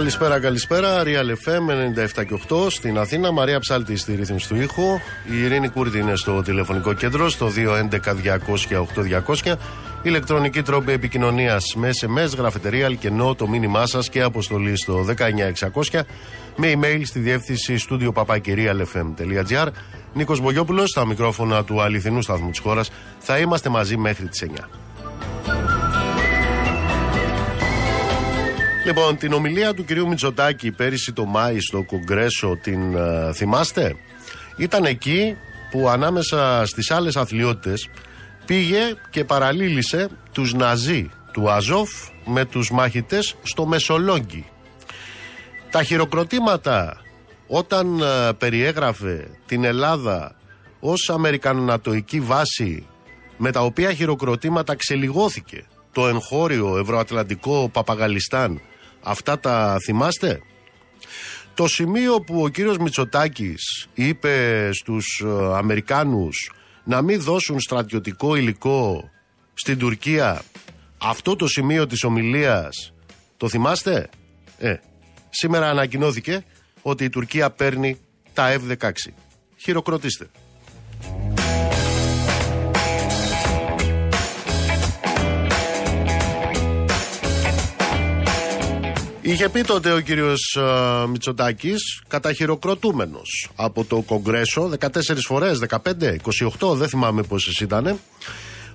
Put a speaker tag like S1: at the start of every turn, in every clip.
S1: Καλησπέρα, καλησπέρα. Real FM 97 και 8 στην Αθήνα. Μαρία Ψάλτη στη ρύθμιση του ήχου. Η Ειρήνη Κούρτη είναι στο τηλεφωνικό κέντρο στο 211-200-8200. Ηλεκτρονική τρόπη επικοινωνίας με SMS, γραφετερία, αλκενό, το μήνυμά σας και αποστολή στο 19600 με email στη διεύθυνση στούντιο papakirialfm.gr. Νίκος Μπογιόπουλος στα μικρόφωνα του αληθινού σταθμού της χώρας. Θα είμαστε μαζί μέχρι τις 9. Λοιπόν, την ομιλία του κυρίου Μητσοτάκη πέρυσι το Μάη στο Κογκρέσο την ε, θυμάστε; Ήταν εκεί που ανάμεσα στις άλλες αθλειότητες πήγε και παραλήλησε τους Ναζί του Αζόφ με τους μάχητες στο Μεσολόγγι. Τα χειροκροτήματα όταν ε, περιέγραφε την Ελλάδα ως αμερικανονατοική βάση με τα οποία χειροκροτήματα ξελιγώθηκε το εγχώριο ευρωατλαντικό Παπαγαλιστάν Αυτά τα θυμάστε; Το σημείο που ο κύριος Μητσοτάκης είπε στους ε, Αμερικάνους να μην δώσουν στρατιωτικό υλικό στην Τουρκία, αυτό το σημείο της ομιλίας, το θυμάστε; Ε, σήμερα ανακοινώθηκε ότι η Τουρκία παίρνει τα F-16. Χειροκροτήστε. Είχε πει τότε ο κύριος uh, Μητσοτάκης, καταχειροκροτούμενος από το Κογκρέσο 14 φορές, 15, 28, δεν θυμάμαι πόσες ήταν.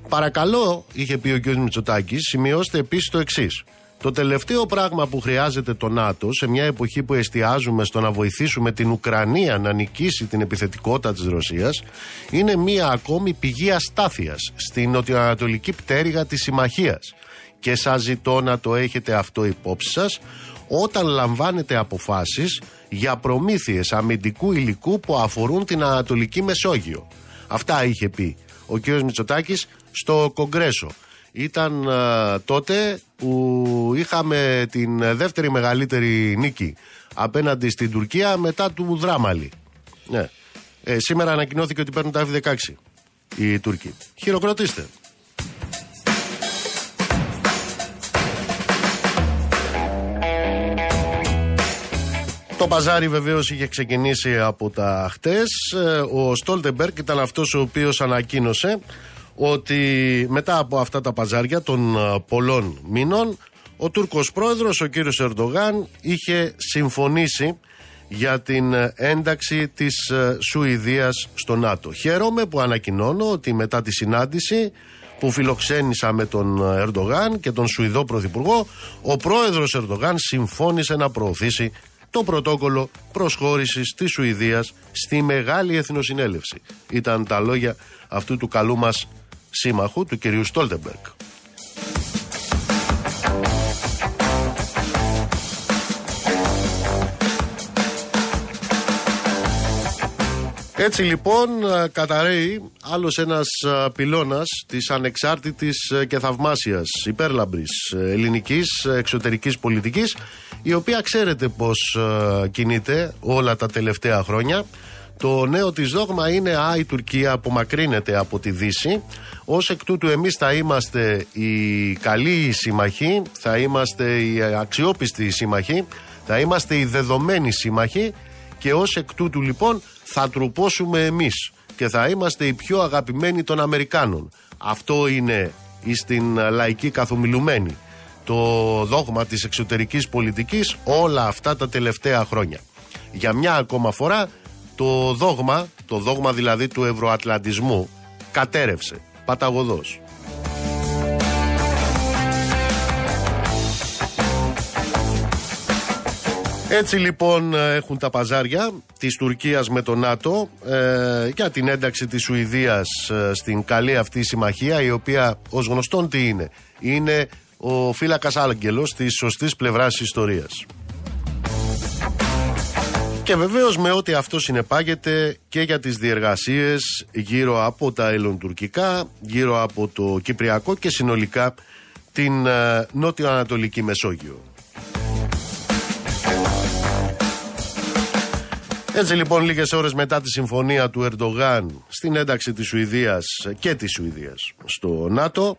S1: Παρακαλώ, είχε πει ο κύριος Μητσοτάκης, σημειώστε επίσης το εξής. Το τελευταίο πράγμα που χρειάζεται το ΝΑΤΟ σε μια εποχή που εστιάζουμε στο να βοηθήσουμε την Ουκρανία να νικήσει την επιθετικότητα της Ρωσίας είναι μια ακόμη πηγή αστάθειας στην νοτιοανατολική πτέρυγα της συμμαχίας και σας ζητώ να το έχετε αυτό υπόψη σας όταν λαμβάνετε αποφάσεις για προμήθειες αμυντικού υλικού που αφορούν την Ανατολική Μεσόγειο. Αυτά είχε πει ο κ. Μητσοτάκης στο Κογκρέσο. Ήταν τότε που είχαμε την δεύτερη μεγαλύτερη νίκη απέναντι στην Τουρκία μετά του Δράμαλη. Ναι. Ε, σήμερα ανακοινώθηκε ότι παίρνουν τα F-16 οι Τούρκοι. Χειροκροτήστε. Το παζάρι βεβαίως είχε ξεκινήσει από τα χτες. Ε, ο Στόλτεμπεργκ ήταν αυτός ο οποίος ανακοίνωσε ότι μετά από αυτά τα παζάρια των ε, πολλών μήνων ο Τούρκος πρόεδρος, ο κύριος Ερντογάν, είχε συμφωνήσει για την ε, ένταξη της Σουηδίας στο ΝΑΤΟ. Χαίρομαι που ανακοινώνω ότι μετά τη συνάντηση που φιλοξένησα με τον Ερντογάν και τον Σουηδό Πρωθυπουργό, ο πρόεδρος Ερντογάν συμφώνησε να προωθήσει το πρωτόκολλο προσχώρησης της Σουηδίας στη Μεγάλη Εθνοσυνέλευση. Ήταν τα λόγια αυτού του καλού μας σύμμαχου, του κυρίου Στόλτεμπεργκ. Έτσι λοιπόν καταραίει άλλος ένας πυλώνας της ανεξάρτητης και θαυμάσιας υπέρλαμπρης ελληνικής εξωτερικής πολιτικής η οποία ξέρετε πως κινείται όλα τα τελευταία χρόνια το νέο της δόγμα είναι «Α, η Τουρκία απομακρύνεται από τη Δύση». Ως εκ τούτου εμείς θα είμαστε οι καλοί σύμμαχοι, θα είμαστε οι αξιόπιστοι σύμμαχοι, θα είμαστε οι δεδομένοι σύμμαχοι και ως εκ τούτου λοιπόν θα τρουπώσουμε εμείς και θα είμαστε οι πιο αγαπημένοι των Αμερικάνων. Αυτό είναι στην λαϊκή καθομιλουμένη το δόγμα της εξωτερικής πολιτικής όλα αυτά τα τελευταία χρόνια. Για μια ακόμα φορά το δόγμα, το δόγμα δηλαδή του ευρωατλαντισμού κατέρευσε παταγωδός. Έτσι λοιπόν έχουν τα παζάρια της Τουρκίας με το ΝΑΤΟ ε, για την ένταξη της Σουηδίας ε, στην καλή αυτή συμμαχία η οποία ως γνωστόν τι είναι; Είναι ο φύλακας άγγελος της σωστής πλευράς ιστορίας. Και βεβαίως με ό,τι αυτό συνεπάγεται και για τις διεργασίες γύρω από τα ελληνοτουρκικά, γύρω από το Κυπριακό και συνολικά την ε, νότιο-ανατολική Μεσόγειο. Έτσι λοιπόν λίγες ώρες μετά τη συμφωνία του Ερντογάν στην ένταξη της Σουηδίας και της Σουηδίας στο ΝΑΤΟ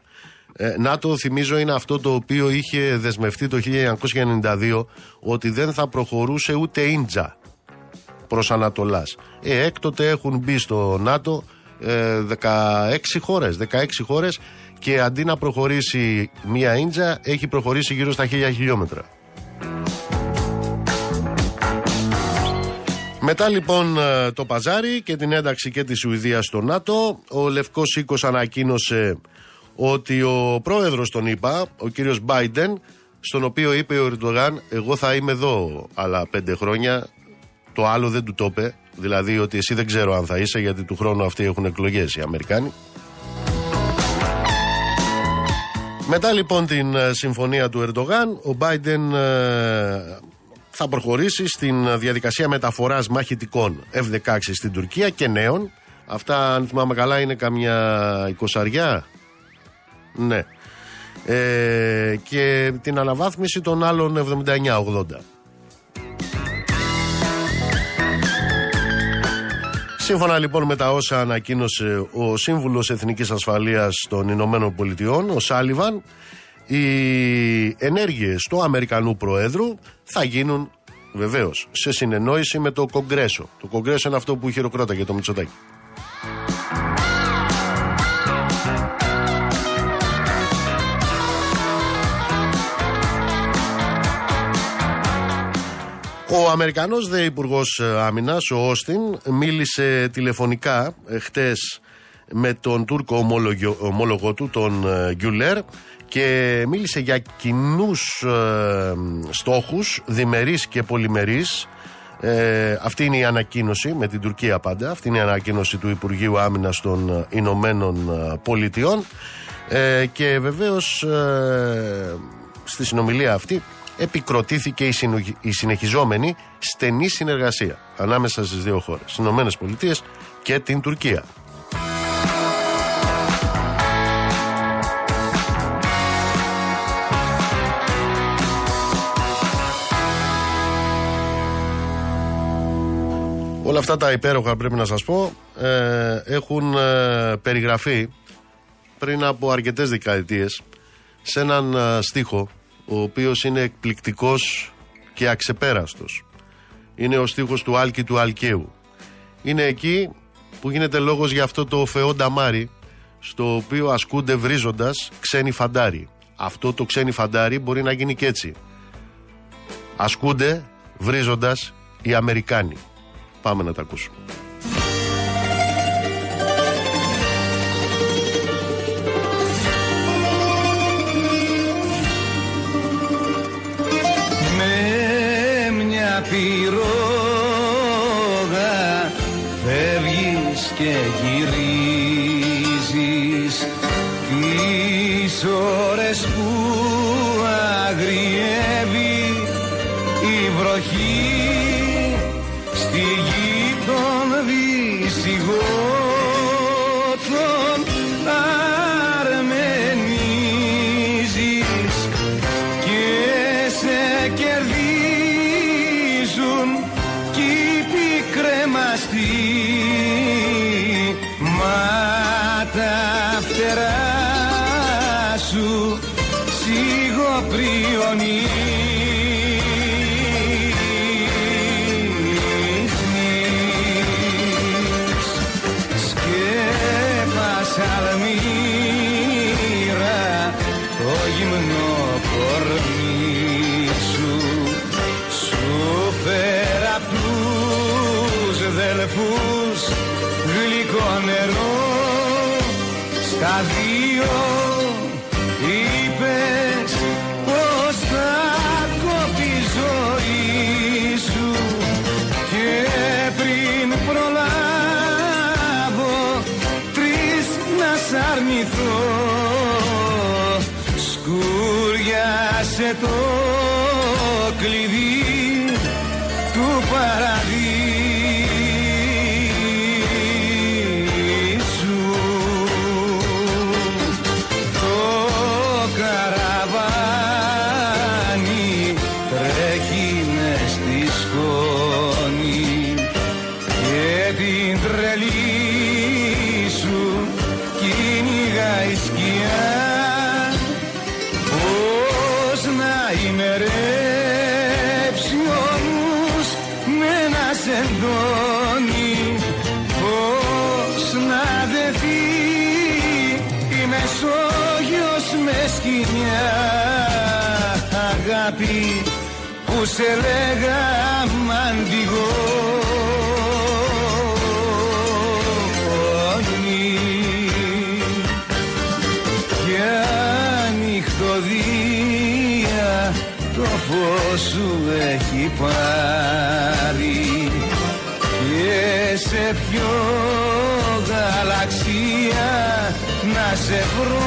S1: Ε, ΝΑΤΟ, θυμίζω, είναι αυτό το οποίο είχε δεσμευτεί το 1992 ότι δεν θα προχωρούσε ούτε ίντζα προς Ανατολάς. Ε, έκτοτε έχουν μπει στο ΝΑΤΟ ε, 16 χώρες, 16 χώρες και αντί να προχωρήσει μία ίντζα έχει προχωρήσει γύρω στα 1000 χιλιόμετρα. Μετά λοιπόν ε, το παζάρι και την ένταξη και της Σουηδίας στο ΝΑΤΟ, ο Λευκός Οίκος ανακοίνωσε ότι ο πρόεδρος τον είπα, ο κύριος Μπάιντεν, στον οποίο είπε ο Ερντογάν, εγώ θα είμαι εδώ άλλα πέντε χρόνια, το άλλο δεν του το είπε, δηλαδή ότι εσύ δεν ξέρω αν θα είσαι γιατί του χρόνου αυτοί έχουν εκλογές οι Αμερικάνοι. Μετά λοιπόν την ε, συμφωνία του Ερντογάν, ο Μπάιντεν ε, θα προχωρήσει στην διαδικασία μεταφοράς μαχητικών F-16 στην Τουρκία και νέων. Αυτά, αν θυμάμαι καλά, είναι καμιά εικοσαριά. Ναι. Ε, και την αναβάθμιση των άλλων 79-80. Σύμφωνα λοιπόν με τα όσα ανακοίνωσε ο Σύμβουλος Εθνικής Ασφαλείας των Ηνωμένων Πολιτειών, ο Σάλιβαν, οι ενέργειες του Αμερικανού Προέδρου θα γίνουν βεβαίως σε συνεννόηση με το Κογκρέσο. Το Κογκρέσο είναι αυτό που χειροκρόταγε το Μητσοτάκι. Ο Αμερικανός δε υπουργός Άμυνας, ο Όστιν, μίλησε τηλεφωνικά ε, χτες με τον Τούρκο ομόλογο του, τον ε, Γκιουλέρ, και μίλησε για κοινούς ε, στόχους, διμερείς και πολυμερείς. Ε, αυτή είναι η ανακοίνωση με την Τουρκία πάντα. Αυτή είναι η ανακοίνωση του Υπουργείου Άμυνας των Ηνωμένων Πολιτειών. Ε, και βεβαίως ε, στη συνομιλία αυτή επικροτήθηκε η, συνεχιζόμενη στενή συνεργασία ανάμεσα στις δύο χώρες, στις Ηνωμένες Πολιτείες και την Τουρκία. Όλα αυτά τα υπέροχα πρέπει να σας πω ε, έχουν ε, περιγραφεί πριν από αρκετές δεκαετίες σε έναν ε, στίχο ο οποίος είναι εκπληκτικός και αξεπέραστος. Είναι ο στίχος του Άλκη του Αλκαίου. Είναι εκεί που γίνεται λόγος για αυτό το φεό νταμάρι στο οποίο ασκούνται βρίζοντας ξένοι φαντάρι. Αυτό το ξένοι φαντάρι μπορεί να γίνει και έτσι. Ασκούνται βρίζοντας οι Αμερικάνοι. Πάμε να τα ακούσουμε.
S2: Με μια πυρόγα φεύγεις και γυρίζεις τις ώρες που αγριεύει αρνηθώ σκούριασε το κλειδί σε λέγα μαντιγόνι και ανοιχτοδία το φως σου έχει πάρει. Και σε ποιο γαλαξία να σε βρω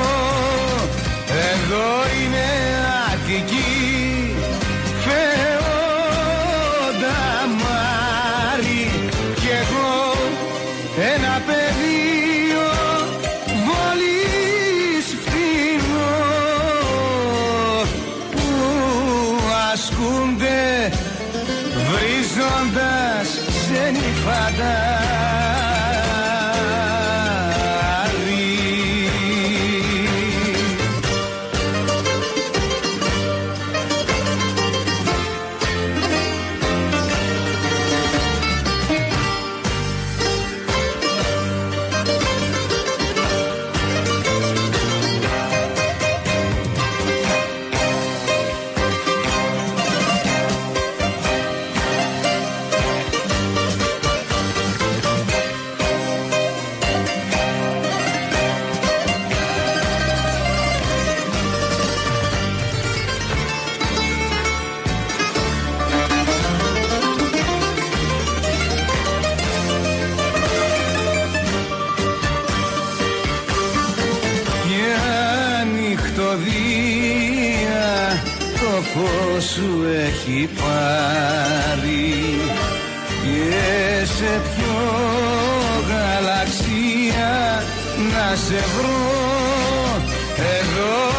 S2: σου έχει πάρει και σε ποιο γαλαξία να σε βρω. Εδώ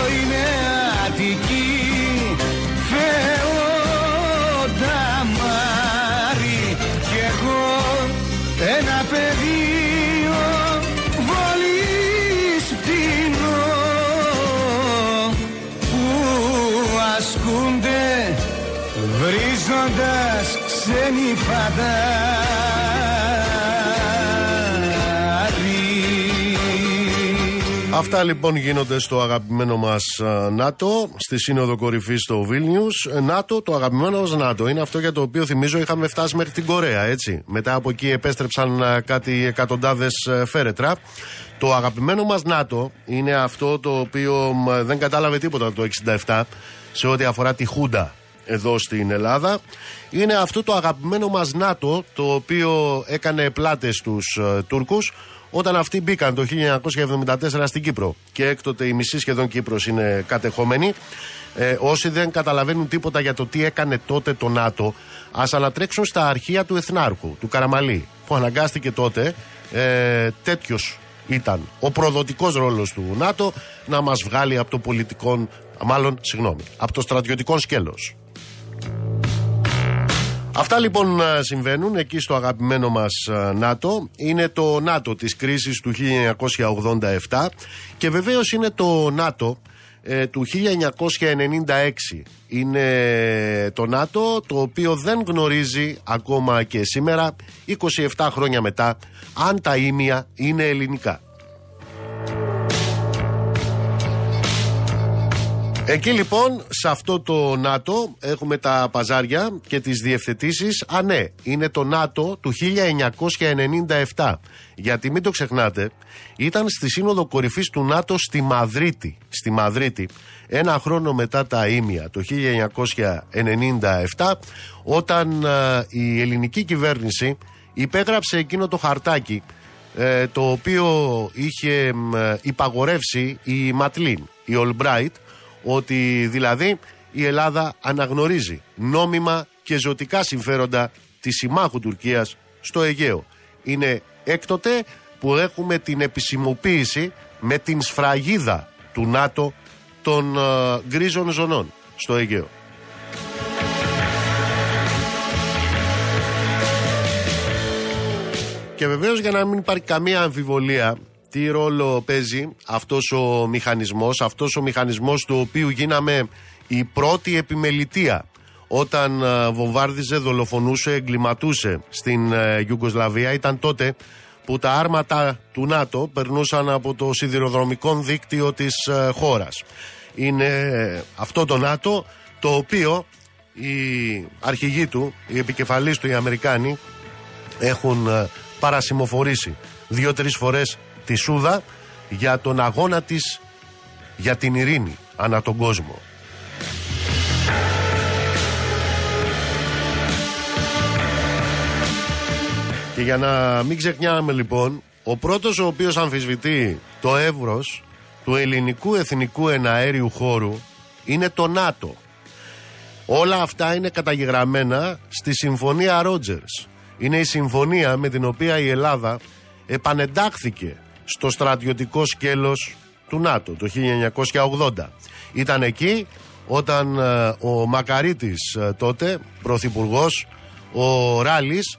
S2: ξένοι φαντάρι.
S1: Αυτά λοιπόν γίνονται στο αγαπημένο μας ΝΑΤΟ, στη Σύνοδο Κορυφής στο Βίλνιους. ΝΑΤΟ, το αγαπημένο μας ΝΑΤΟ. Είναι αυτό για το οποίο θυμίζω είχαμε φτάσει μέχρι την Κορέα, έτσι. Μετά από εκεί επέστρεψαν α, κάτι εκατοντάδες φέρετρα. Το αγαπημένο μας ΝΑΤΟ είναι αυτό το οποίο μ, δεν κατάλαβε τίποτα το 67 σε ό,τι αφορά τη Χούντα εδώ στην Ελλάδα. Είναι αυτό το αγαπημένο μας ΝΑΤΟ το οποίο έκανε πλάτες στους ε, Τούρκους όταν αυτοί μπήκαν το 1974 στην Κύπρο και έκτοτε η μισή σχεδόν Κύπρος είναι κατεχόμενη. Ε, όσοι δεν καταλαβαίνουν τίποτα για το τι έκανε τότε το ΝΑΤΟ, ας ανατρέξουν στα αρχεία του Εθνάρχου, του Καραμαλή, που αναγκάστηκε τότε ε, τέτοιος ήταν ο προδοτικός ρόλος του ΝΑΤΟ να μας βγάλει από το πολιτικό, μάλλον, συγγνώμη, από το στρατιωτικό σκέλος. Αυτά λοιπόν ε, συμβαίνουν εκεί στο αγαπημένο μας ε, ΝΑΤΟ. Είναι το ΝΑΤΟ της κρίσης του 1987 και βεβαίως είναι το ΝΑΤΟ ε, του 1996. Είναι το ΝΑΤΟ το οποίο δεν γνωρίζει ακόμα και σήμερα 27 χρόνια μετά αν τα ίμια είναι ελληνικά. Εκεί λοιπόν, σε αυτό το ΝΑΤΟ, έχουμε τα παζάρια και τις διευθετήσεις. Α, ναι, είναι το ΝΑΤΟ του 1997. Γιατί μην το ξεχνάτε, ήταν στη Σύνοδο Κορυφής του ΝΑΤΟ στη Μαδρίτη. Στη Μαδρίτη, ένα χρόνο μετά τα Ήμια, το 1997, όταν ε, η ελληνική κυβέρνηση υπέγραψε εκείνο το χαρτάκι ε, το οποίο είχε μ, ε, υπαγορεύσει η Ματλίν, η Ολμπράιτ, ότι δηλαδή η Ελλάδα αναγνωρίζει νόμιμα και ζωτικά συμφέροντα της συμμάχου Τουρκίας στο Αιγαίο. Είναι έκτοτε που έχουμε την επισημοποίηση με την σφραγίδα του ΝΑΤΟ των ε, γκρίζων ζωνών στο Αιγαίο. Και βεβαίως για να μην υπάρχει καμία αμφιβολία τι ρόλο παίζει αυτός ο μηχανισμός, αυτός ο μηχανισμός του οποίου γίναμε η πρώτη επιμελητία όταν ε, βομβάρδιζε, δολοφονούσε, εγκληματούσε στην ε, Ιουγκοσλαβία ήταν τότε που τα άρματα του ΝΑΤΟ περνούσαν από το σιδηροδρομικό δίκτυο της ε, χώρας. είναι αυτό το ΝΑΤΟ το οποίο οι αρχηγοί του, οι επικεφαλείς του, οι Αμερικάνοι έχουν ε, παρασημοφορήσει δύο-τρεις φορές τη Σούδα για τον αγώνα της για την ειρήνη ανά τον κόσμο. Και για να μην ξεχνάμε λοιπόν, ο πρώτος ο οποίος αμφισβητεί το εύρος του ελληνικού εθνικού εναέριου χώρου είναι το ΝΑΤΟ. Όλα αυτά είναι καταγεγραμμένα στη Συμφωνία Ρότζερς. Είναι η συμφωνία με την οποία η Ελλάδα επανεντάχθηκε στο στρατιωτικό σκέλος του ΝΑΤΟ το 1980. Ήταν εκεί όταν ε, ο Μακαρίτης ε, τότε, πρωθυπουργός, ο Ράλης,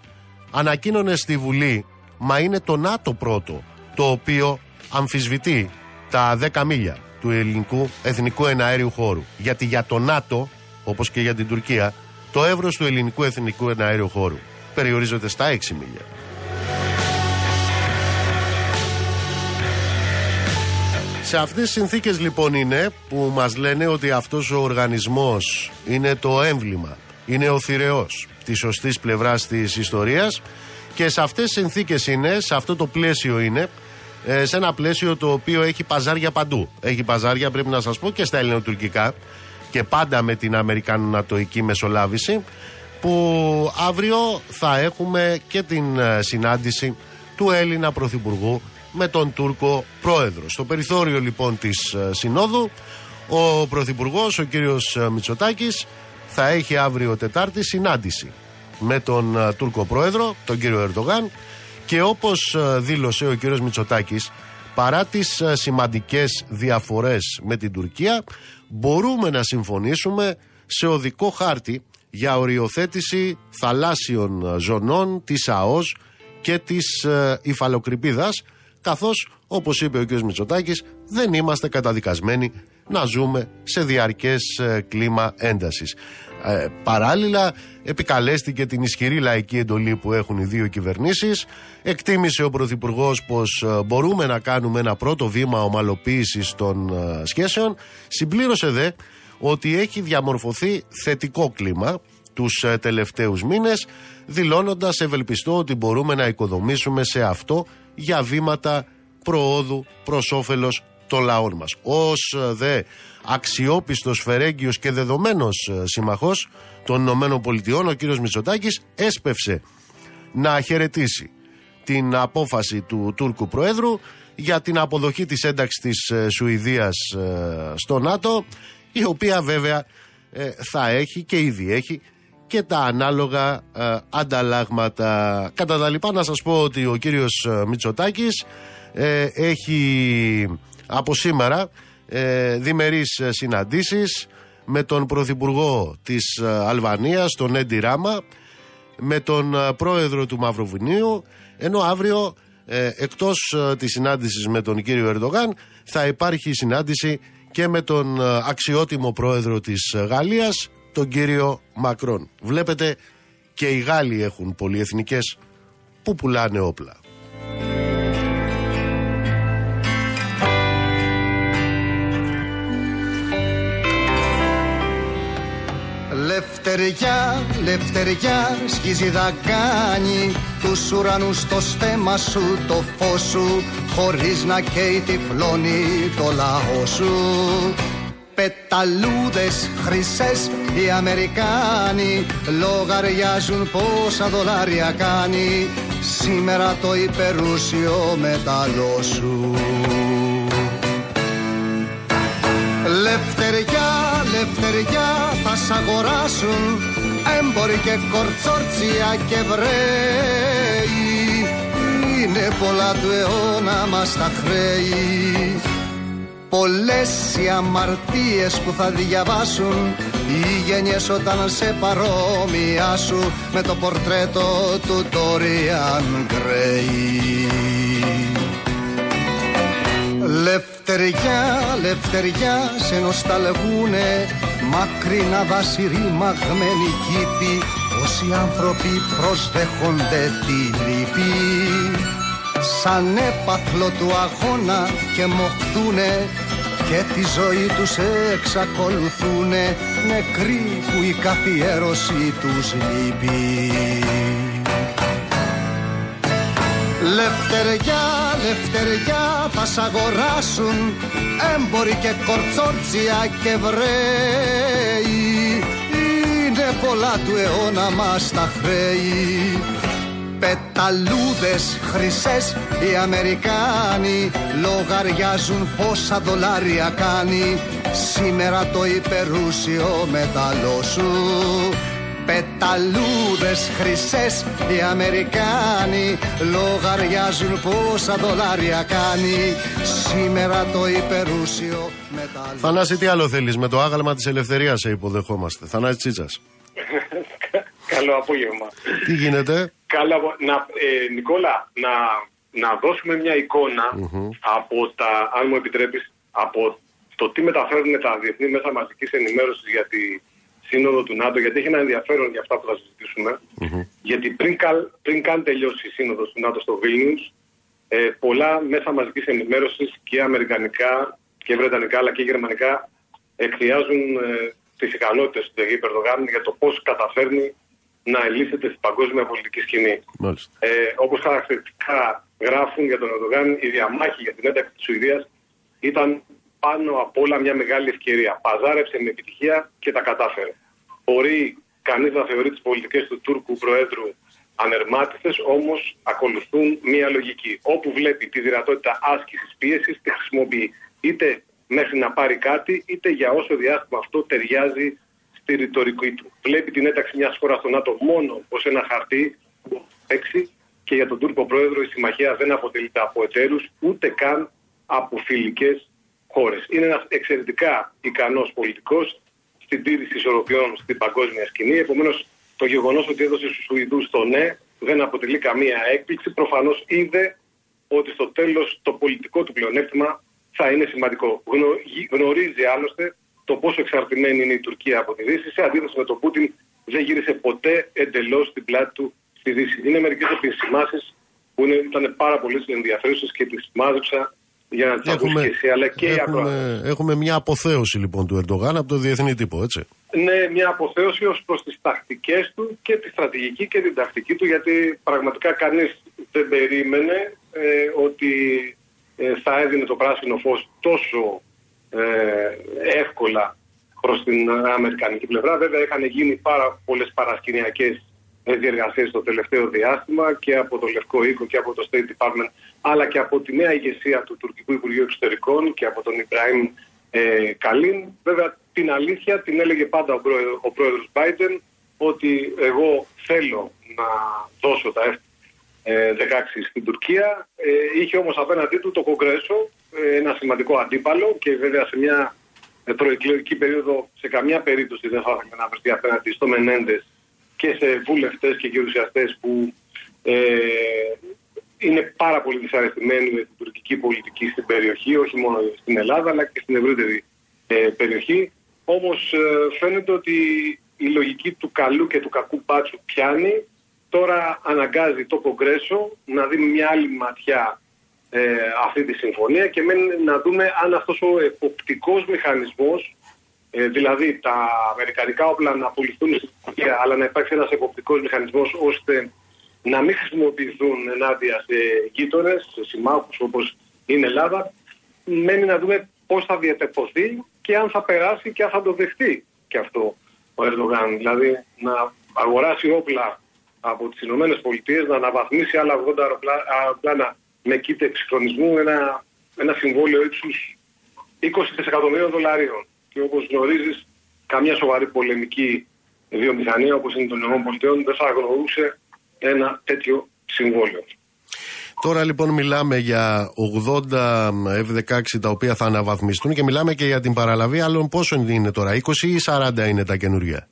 S1: ανακοίνωνε στη Βουλή μα είναι το ΝΑΤΟ πρώτο το οποίο αμφισβητεί τα 10 μίλια του ελληνικού εθνικού εναέριου χώρου. Γιατί για το ΝΑΤΟ, όπως και για την Τουρκία, το εύρος του ελληνικού εθνικού εναέριου χώρου περιορίζεται στα 6 μίλια. Σε αυτές τις συνθήκες λοιπόν είναι που μας λένε ότι αυτός ο οργανισμός είναι το έμβλημα, είναι ο θηρεός της σωστής πλευράς της ιστορίας και σε αυτές τις συνθήκες είναι, σε αυτό το πλαίσιο είναι, ε, σε ένα πλαίσιο το οποίο έχει παζάρια παντού. Έχει παζάρια πρέπει να σας πω και στα ελληνοτουρκικά και πάντα με την Αμερικανο-Νατοϊκή μεσολάβηση που αύριο θα έχουμε και την ε, συνάντηση του Έλληνα Πρωθυπουργού με τον Τούρκο Πρόεδρος. Στο περιθώριο λοιπόν της ε, Συνόδου ο Πρωθυπουργός, ο κύριος Μητσοτάκης θα έχει αύριο Τετάρτη συνάντηση με τον uh, Τούρκο Πρόεδρο, τον κύριο Ερντογάν και όπως uh, δήλωσε ο κύριος Μητσοτάκης παρά τις uh, σημαντικές διαφορές με την Τουρκία μπορούμε να συμφωνήσουμε σε οδικό χάρτη για οριοθέτηση θαλάσσιων ζωνών της ΑΟΣ και της υφαλοκρηπίδας καθώς όπως είπε ο κ. Μητσοτάκης δεν είμαστε καταδικασμένοι να ζούμε σε διαρκές κλίμα έντασης. Ε, παράλληλα, επικαλέστηκε την ισχυρή λαϊκή εντολή που έχουν οι δύο κυβερνήσεις. Εκτίμησε ο Πρωθυπουργός πως ε, μπορούμε να κάνουμε ένα πρώτο βήμα ομαλοποίησης των ε, σχέσεων. Συμπλήρωσε δε ότι έχει διαμορφωθεί θετικό κλίμα τους τελευταίους μήνες δηλώνοντας ευελπιστώ ότι μπορούμε να οικοδομήσουμε σε αυτό για βήματα προόδου προς όφελος των λαών μας. Ως δε αξιόπιστος, φερέγγιος και δεδομένος ε, συμμαχός των Ηνωμένων Πολιτειών, ο κύριος Μητσοτάκης έσπευσε να χαιρετήσει την απόφαση του Τούρκου Προέδρου για την αποδοχή της ένταξης της ε, Σουηδίας ε, στο ΝΑΤΟ, η οποία βέβαια θα έχει και ήδη έχει και τα ανάλογα ανταλλάγματα. Κατά τα λοιπά να σας πω ότι ο κύριος Μητσοτάκης έχει από σήμερα ε, διμερείς ε, συναντήσεις με τον Πρωθυπουργό της ε, Αλβανίας, τον Έντι Ράμα, με τον ε, Πρόεδρο του Μαυροβουνίου, ενώ αύριο ε, εκτός της συνάντησης με τον κύριο Ερντογάν θα υπάρχει συνάντηση και με τον αξιότιμο Πρόεδρο της Γαλλίας, τον κύριο Μακρόν. Βλέπετε και οι Γάλλοι έχουν πολυεθνικές που πουλάνε όπλα.
S2: Λευτεριά, λευτεριά, σκίζει δαγκάνι Τους ουρανούς στο στέμα σου, το φως σου Χωρίς να καίει τυφλώνει το λαό σου Πεταλούδες χρυσές οι Αμερικάνοι Λογαριάζουν πόσα δολάρια κάνει. Σήμερα το υπερούσιο μεταλλό σου Λευτεριά, λευτεριά θα σ' αγοράσουν έμποροι και κορτσόρτσια και βρέοι. Είναι πολλά του αιώνα μας τα χρέη Πολλές οι αμαρτίες που θα διαβάσουν οι γενιές όταν σε παρόμοιάσουν με το πορτρέτο του Τόριαν Γκρέι Λευτεριά, λευτεριά σε νοσταλγούνε Μακρινά δάση ρημαγμένοι κήποι Όσοι άνθρωποι προσδέχονται τη λύπη Σαν έπαθλο του αγώνα και μοχθούνε και τη ζωή τους εξακολουθούνε νεκροί που η καθιέρωση τους λείπει. Λευτεριά, λευτεριά θα σ' αγοράσουν έμποροι και κορτσόρτσια και βρέοι είναι πολλά του αιώνα μας τα χρέη Πεταλούδες χρυσές οι Αμερικάνοι Λογαριάζουν πόσα δολάρια κάνει. Σήμερα το υπερούσιο μεταλλό σου. Πεταλούδες χρυσές οι Αμερικάνοι Λογαριάζουν πόσα δολάρια κάνει. Σήμερα το υπερούσιο μεταλλό
S1: Θανάση τι άλλο θέλεις με το άγαλμα της ελευθερίας σε υποδεχόμαστε. Θανάση Τσίτσας
S3: Καλό απόγευμα.
S1: Τι γίνεται;
S3: Καλά, να, ε, Νικόλα, να, να δώσουμε μια εικόνα από τα, αν μου επιτρέπεις, από το τι μεταφέρουν τα διεθνή μέσα μαζικής ενημέρωσης για τη σύνοδο του ΝΑΤΟ, γιατί έχει ένα ενδιαφέρον για αυτά που θα συζητησουμε Γιατί πριν, πριν καν τελειώσει η σύνοδος του ΝΑΤΟ στο Βίλνιους, ε, πολλά μέσα μαζικής ενημέρωσης και αμερικανικά και βρετανικά αλλά και γερμανικά εκθιάζουν ε, τις ικανότητες του Τεγί Περδογάν για το πώς καταφέρνει να ελύσεται στην παγκόσμια πολιτική σκηνή. Ε, Όπως χαρακτηριστικά γράφουν για τον Ερντογάν, η διαμάχη για την ένταξη της Σουηδίας ήταν πάνω απ' όλα μια μεγάλη ευκαιρία. Παζάρεψε με επιτυχία και τα κατάφερε. Μπορεί κανείς να θεωρεί τις πολιτικές του Τούρκου Προέδρου ανερμάτιστες, όμως ακολουθούν μια λογική. Όπου βλέπει τη δυνατότητα άσκησης πίεσης, τη χρησιμοποιεί είτε μέχρι να πάρει κάτι, είτε για όσο διάστημα αυτό ταιριάζει στη ρητορική του. Βλέπει την ένταξη μιας χώρας στο ΝΑΤΟ μόνο ως ένα χαρτί έξι και για τον Τούρκο πρόεδρο η συμμαχία δεν αποτελείται από εταίρους ούτε καν από φιλικές χώρες. Είναι ένας εξαιρετικά ικανός πολιτικός στην τήρηση ισορροπιών στην παγκόσμια σκηνή. Επομένως, το γεγονός ότι έδωσε στους Σουηδούς το ναι δεν αποτελεί καμία έκπληξη. Προφανώς είδε ότι στο τέλος το πολιτικό του πλεονέκτημα θα είναι σημαντικό. Γνωρίζει άλλωστε το πόσο εξαρτημένη είναι η Τουρκία από τη Δύση. Σε αντίθεση με τον Πούτιν, δεν γύρισε ποτέ εντελώς την πλάτη του στη Δύση. Είναι μερικές επισημάσει που είναι, ήταν πάρα πολύ ενδιαφέρουσες και τις μάζεψα για να τις ακούσεις και εσύ, αλλά και
S1: έχουμε, έχουμε μια αποθέωση λοιπόν του Ερντογάν από το διεθνή τύπο, έτσι.
S3: Ναι, μια αποθέωση ως προς τις τακτικές του και τη στρατηγική και την τακτική του, γιατί πραγματικά κανείς δεν περίμενε ε, ότι ε, θα έδινε το πράσινο φως τόσο ε, εύκολα προς την αμερικανική πλευρά. Βέβαια είχαν γίνει πάρα πολλές παρασκηνιακές διεργασίες το τελευταίο διάστημα και από το Λευκό Οίκο και από το State Department αλλά και από τη νέα ηγεσία του Τουρκικού Υπουργείου Εξωτερικών και από τον Ιμπραήμ ε, Καλίν. Βέβαια την αλήθεια την έλεγε πάντα ο, πρόεδρος, ο πρόεδρος Biden ότι εγώ θέλω να δώσω τα F-16 στην Τουρκία. Ε, είχε όμως απέναντί του το Κογκρέσο ε, ένα σημαντικό αντίπαλο και βέβαια σε μια ε, προεκλογική περίοδο σε καμιά περίπτωση δεν θα ήθελα να βρεθεί απέναντι στο Μενέντες και σε βουλευτές και γερουσιαστές που ε, είναι πάρα πολύ δυσαρεστημένοι με την τουρκική πολιτική στην περιοχή, όχι μόνο στην Ελλάδα αλλά και στην ευρύτερη ε, περιοχή. Όμως ε, φαίνεται ότι η λογική του καλού και του κακού μπάτσου πιάνει. Τώρα αναγκάζει το Κογκρέσο να δει μια άλλη ματιά ε, αυτή τη συμφωνία και μένει να δούμε αν αυτός ο εποπτικός μηχανισμός ε, δηλαδή τα αμερικανικά όπλα να πουληθούν στην Τουρκία αλλά να υπάρξει ένας εποπτικός μηχανισμός ώστε να μην χρησιμοποιηθούν ενάντια σε γείτονες, σε συμμάχους όπως είναι Ελλάδα μένει να δούμε πώς θα διατεπωθεί και αν θα περάσει και αν θα το δεχτεί και αυτό ο Ερντογάν. Δηλαδή να αγοράσει όπλα από τις Ηνωμένες Πολιτείες, να αναβαθμίσει άλλα 80 αεροπλάνα με κοίτα εξυγχρονισμού ένα, ένα συμβόλαιο ύψους 20 δισεκατομμυρίων δολαρίων. Και όπως γνωρίζεις, καμιά σοβαρή πολεμική βιομηχανία όπως είναι των ΗΠΑ δεν θα αγνοούσε ένα τέτοιο συμβόλαιο.
S1: Τώρα λοιπόν μιλάμε για 80 F-16 τα οποία θα αναβαθμιστούν και μιλάμε και για την παραλαβή άλλων πόσο είναι τώρα, 20 ή 40 είναι τα καινούργια;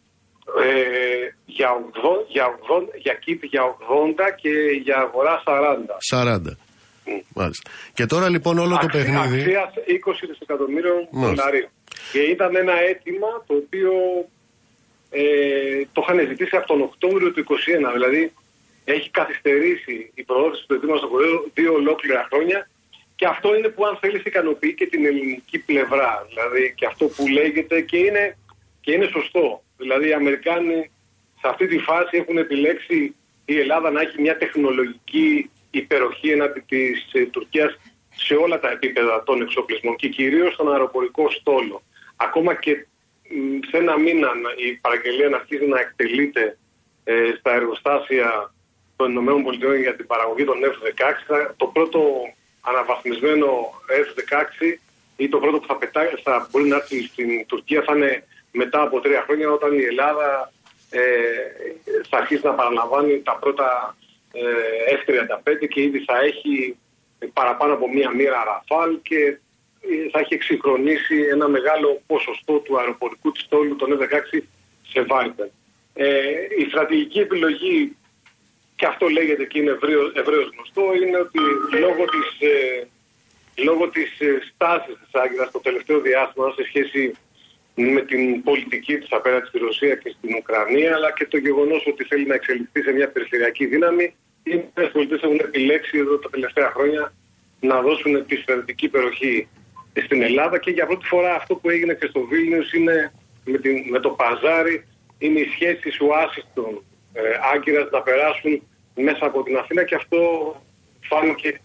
S3: Ε, για, 80, για, 80, για, για 80 και για αγορά
S1: 40. 40. Μάλιστα. Και τώρα λοιπόν όλο το παιχνίδι.
S3: Αξίας 20 δισεκατομμύριων δολαρίων. Και ήταν ένα αίτημα το οποίο ε, το είχαν ζητήσει από τον Οκτώβριο του 2021. Δηλαδή έχει καθυστερήσει η προώθηση του αιτήματος στο Κορέο δύο ολόκληρα χρόνια Και αυτό είναι που αν θέλεις ικανοποιεί και την ελληνική πλευρά. Δηλαδή και αυτό που λέγεται και είναι, και είναι σωστό. Δηλαδή οι Αμερικάνοι σε αυτή τη φάση έχουν επιλέξει η Ελλάδα να έχει μια τεχνολογική υπεροχή εναντί της ε, Τουρκίας σε όλα τα επίπεδα των εξοπλισμών και κυρίως στον αεροπορικό στόλο. Ακόμα και σε ένα μήνα η παραγγελία να αρχίζει να εκτελείται ε, στα εργοστάσια των ΗΠΑ για την παραγωγή των F-16, το πρώτο αναβαθμισμένο F-16 ή το πρώτο που θα, πετά, θα μπορεί να έρθει στην Τουρκία θα είναι μετά από τρία χρόνια όταν η Ελλάδα ε, θα αρχίσει να παραλαμβάνει τα πρώτα ε, F-35 και ήδη θα έχει παραπάνω από μία μοίρα Ραφάλ και ε, θα έχει εξυγχρονίσει ένα μεγάλο ποσοστό του αεροπορικού της στόλου των F-16 σε Viper. Ε, η στρατηγική επιλογή και αυτό λέγεται και είναι ευρέως γνωστό είναι ότι λόγω της, ε, λόγω της ε, στάσης της Άγκυρας το τελευταίο διάστημα σε σχέση με την πολιτική της απέναντι στη Ρωσία και στην Ουκρανία αλλά και το γεγονός ότι θέλει να εξελιχθεί σε μια περιφερειακή δύναμη. Οι ΗΠΑ έχουν επιλέξει εδώ τα τελευταία χρόνια να δώσουν τη στρατιωτική υπεροχή στην Ελλάδα και για πρώτη φορά αυτό που έγινε και στο Βίλνιους είναι με, την, με το παζάρι είναι οι σχέσεις Ουάσιστον ε, Άγκυρας να περάσουν μέσα από την Αθήνα και αυτό φάνηκε,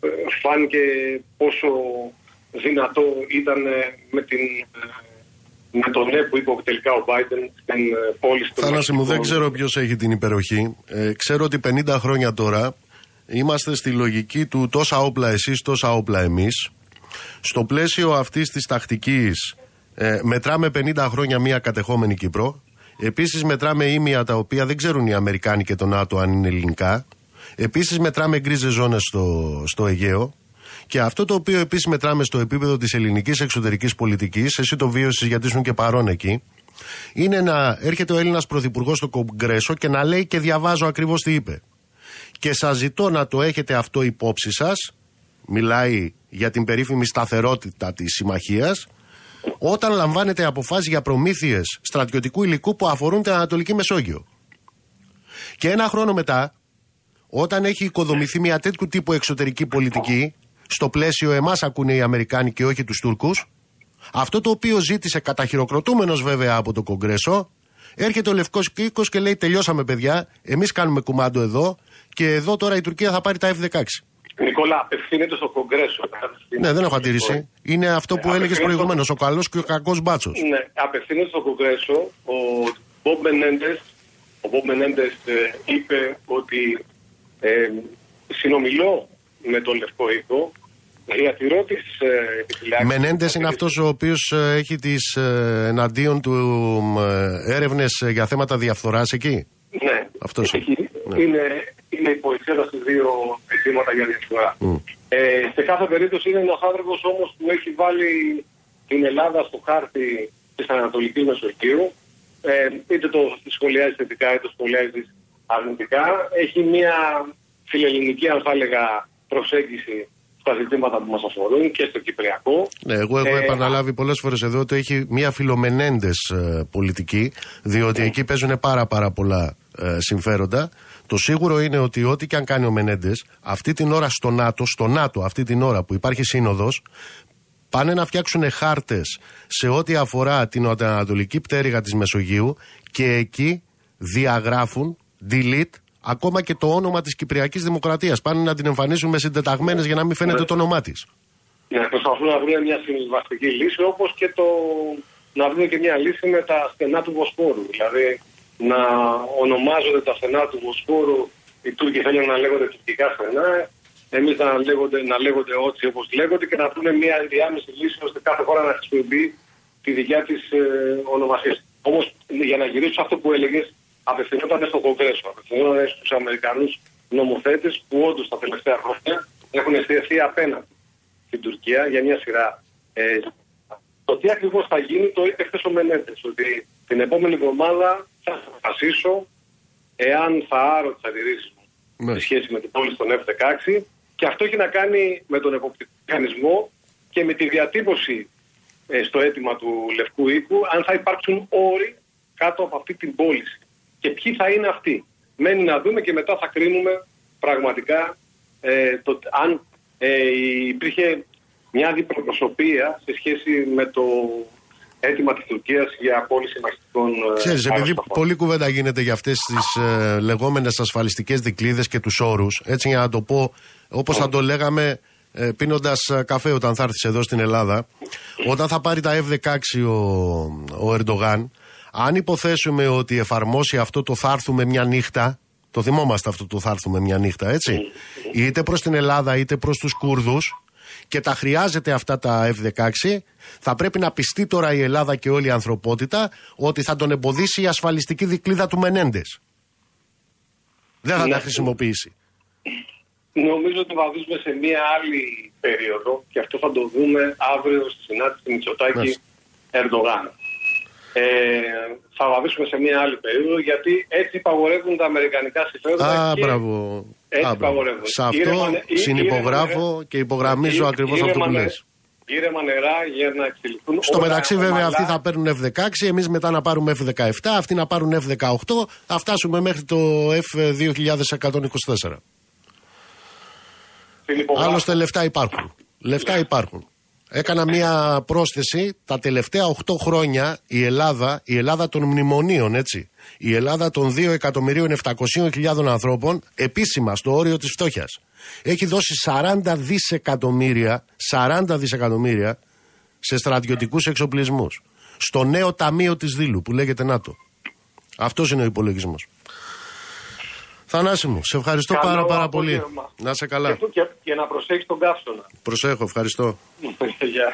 S3: ε, φάνηκε πόσο δυνατό ήταν ε, με την ε, με το ναι που είπε τελικά ο Biden στην πόλης του.
S1: Θάλασση μου, δεν ξέρω ποιος έχει την υπεροχή. Ε, ξέρω ότι 50 χρόνια τώρα είμαστε στη λογική του τόσα όπλα εσείς, τόσα όπλα εμείς. Στο πλαίσιο αυτής της τακτικής ε, μετράμε 50 χρόνια μία κατεχόμενη Κύπρο. Επίσης μετράμε ήμια τα οποία δεν ξέρουν οι Αμερικάνοι και το ΝΑΤΟ αν είναι ελληνικά. Επίσης μετράμε γκρίζες ζώνες στο, στο Αιγαίο. Και αυτό το οποίο επίσης μετράμε στο επίπεδο της ελληνικής εξωτερικής πολιτικής, εσύ το βίωσε γιατί ήσουν και παρόν εκεί, είναι να έρχεται ο Έλληνας Πρωθυπουργός στο Κογκρέσο και να λέει και διαβάζω ακριβώς τι είπε. Και σας ζητώ να το έχετε αυτό υπόψη σας. Μιλάει για την περίφημη σταθερότητα της συμμαχίας. Όταν λαμβάνετε αποφάσεις για προμήθειες στρατιωτικού υλικού που αφορούν την Ανατολική Μεσόγειο. Και ένα χρόνο μετά, όταν έχει οικοδομηθεί μια τέτοιου τύπου εξωτερική πολιτική, στο πλαίσιο εμάς ακούνε οι Αμερικάνοι και όχι τους Τούρκους. Αυτό το οποίο ζήτησε καταχειροκροτούμενος βέβαια από το Κογκρέσο, έρχεται ο Λευκός Κίκο και λέει: Τελειώσαμε, παιδιά. Εμείς κάνουμε κουμάντο εδώ και εδώ τώρα η Τουρκία θα πάρει τα F-16.
S3: Νικόλα, απευθύνεται στο Κογκρέσο.
S1: Ναι, δεν έχω αντίρρηση. Είναι αυτό που έλεγες προηγουμένως, ο καλός και ο κακός μπάτσος.
S3: Ναι, απευθύνεται στο Κογκρέσο. Ο Μπομπ Μενέντε ο Μπομπ Μενέντε είπε ότι ε, συνομιλώ με τον Λευκό Οίκο. Διατηρώ τι ε, επιφυλάξει.
S1: Μενέντες είναι αυτός ο οποίος ε, έχει τις ε, εναντίον του ε, έρευνες για θέματα διαφθοράς εκεί;
S3: Ναι,
S1: αυτός
S3: ναι. είναι. Είναι υποεξέδα σε δύο αιτήματα για διαφθορά. Mm. Ε, σε κάθε περίπτωση είναι ένας άνθρωπος όμως που έχει βάλει την Ελλάδα στο χάρτη της Ανατολικής Μεσογείου. Ε, είτε το σχολιάζεις θετικά είτε το σχολιάζεις αρνητικά. Έχει μια φιλελληνική, αν θα έλεγα, προσέγγιση στα ζητήματα που μας αφορούν και στο Κυπριακό.
S1: Ναι, εγώ έχω ε, επαναλάβει πολλές φορές εδώ ότι έχει μια φιλομενέντες ε, πολιτική, διότι ναι. εκεί παίζουν πάρα, πάρα πολλά ε, συμφέροντα. Το σίγουρο είναι ότι ό,τι και αν κάνει ο Μενέντες, αυτή την ώρα στο ΝΑΤΟ, στο ΝΑΤΟ, αυτή την ώρα που υπάρχει σύνοδος, πάνε να φτιάξουν χάρτες σε ό,τι αφορά την ανατολική πτέρυγα της Μεσογείου και εκεί διαγράφουν delete ακόμα και το όνομα της Κυπριακής Δημοκρατίας. Πάνε να την εμφανίσουν με συντεταγμένες για να μην φαίνεται ναι. το όνομά της.
S3: Ναι, προσπαθούν να βρουν μια συμβαστική λύση όπως και το να βρουν και μια λύση με τα στενά του Βοσπόρου. Δηλαδή να ονομάζονται τα στενά του Βοσπόρου, οι Τούρκοι θέλουν να λέγονται τουρκικά στενά, εμείς να λέγονται, να λέγονται έτσι όπως λέγονται και να βρουν μια ενδιάμεση λύση ώστε κάθε χώρα να χρησιμοποιεί τη δικιά της ε, ονομασία. Όμως για να γυρίσω αυτό που έλεγες, απευθυνόταν στο Κογκρέσο, απευθυνόταν στους Αμερικανούς νομοθέτες που όντως τα τελευταία χρόνια έχουν εστιαστεί απέναντι στην Τουρκία για μια σειρά. Ε, το τι ακριβώς θα γίνει το είπε χθες ο Μενέντες, ότι την επόμενη εβδομάδα θα αποφασίσω εάν θα άρω τις αντιρρήσεις μου ναι. σε σχέση με την πόλη των F-16 και αυτό έχει να κάνει με τον εποπτικό μηχανισμό και με τη διατύπωση ε, στο αίτημα του Λευκού Οίκου αν θα υπάρξουν όροι κάτω από αυτή την πώληση και ποιοι θα είναι αυτοί. Μένει να δούμε και μετά θα κρίνουμε πραγματικά ε, το, αν ε, ε, υπήρχε μια αντιπροσωπεία σε σχέση με το αίτημα της Τουρκίας για απόλυση μαχητικών ε,
S1: Ξέρεις, επειδή
S3: αεροσκαφών.
S1: πολλή κουβέντα γίνεται για αυτές τις ε, λεγόμενες ασφαλιστικές δικλείδες και τους όρους, έτσι για να το πω, όπως θα το λέγαμε ε, πίνοντας ε, καφέ όταν θα έρθεις εδώ στην Ελλάδα, όταν θα πάρει τα F-16 ο, ο Ερντογάν, αν υποθέσουμε ότι εφαρμόσει αυτό το θα έρθουμε μια νύχτα, το θυμόμαστε αυτό το θα έρθουμε μια νύχτα, έτσι, είτε προς την Ελλάδα είτε προς τους Κούρδους, και τα χρειάζεται αυτά τα F-16, θα πρέπει να πιστεί τώρα η Ελλάδα και όλη η ανθρωπότητα ότι θα τον εμποδίσει η ασφαλιστική δικλίδα του Μενέντες. Δεν θα
S3: Ναι.
S1: τα χρησιμοποιήσει.
S3: Νομίζω ότι βαδίζουμε σε μία άλλη περίοδο και αυτό θα το δούμε αύριο στη συνάντηση Μητσοτάκη
S1: Μάλιστα.
S3: Ερντογάν. Ε, θα βαδίσουμε σε μία άλλη περίοδο γιατί έτσι υπαγορεύουν τα αμερικανικά συμφέροντα.
S1: Α,
S3: και
S1: μπράβο.
S3: Έτσι
S1: Α, μπράβο.
S3: υπαγορεύουν.
S1: Σε αυτό
S3: Ήρεμα νε- ή-
S1: συνυπογράφω
S3: ήρεμα
S1: και υπογραμμίζω
S3: νε-
S1: ακριβώς αυτό που
S3: ήρεμα νε-
S1: λες.
S3: Ήρεμα νερά για να εξελιχθούν
S1: Στο
S3: όλα
S1: μεταξύ, βέβαια,
S3: ομαλά.
S1: αυτοί θα παίρνουν F-16, εμείς μετά να πάρουμε F-17, αυτοί να πάρουν F-18, θα φτάσουμε μέχρι το F-2124.
S3: Συνυπογράφω.
S1: Άλλωστε, λεφτά υπάρχουν. Λεφτά υπάρχουν. Έκανα μία πρόσθεση. Τα τελευταία 8 χρόνια η Ελλάδα, η Ελλάδα των μνημονίων, έτσι. Η Ελλάδα των 2.700.000 ανθρώπων, επίσημα στο όριο της φτώχειας. Έχει δώσει 40 δισεκατομμύρια, 40 δισεκατομμύρια σε στρατιωτικούς εξοπλισμούς. Στο νέο ταμείο της Δήλου που λέγεται ΝΑΤΟ. Αυτός είναι ο υπολογισμός. Θανάση μου, σε ευχαριστώ
S3: Καλό
S1: πάρα πάρα πολύ.
S3: απόγευμα.
S1: Να σε
S3: Και,
S1: καλά.
S3: αυτό- και, και να προσέχεις τον καύσωνα.
S1: Προσέχω, ευχαριστώ.
S3: Γεια.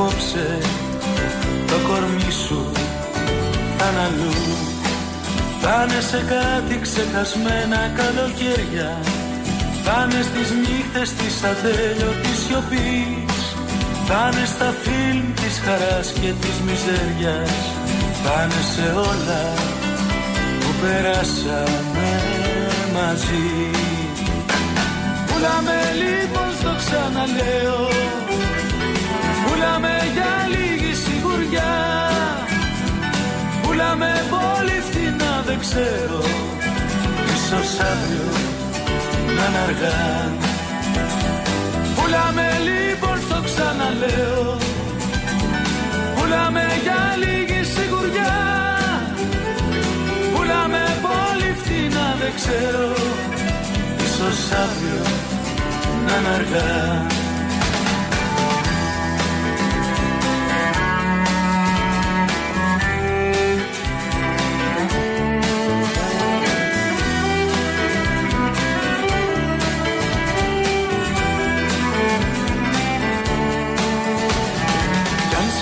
S4: Απόψε Το κορμί σου θα είναι αλλού. Θα είναι σε κάτι ξεχασμένα καλοκαίρια θα είναι στις νύχτες της ατέλειωτης σιωπής. Θα είναι στα φιλμ της χαράς και της μιζέριας Θα είναι σε όλα που περάσαμε μαζί. Πουλάμε λοιπόν στο ξαναλέω Πουλάμε για λίγη σιγουριά. Πουλάμε πολύ φτηνά δεν ξέρω. Ίσως αύριο να είναι αργά. Πουλάμε λοιπόν στο ξαναλέω. Πουλάμε για λίγη σιγουριά. Πουλάμε πολύ φτηνά δεν ξέρω. Ίσως αύριο να είναι αργά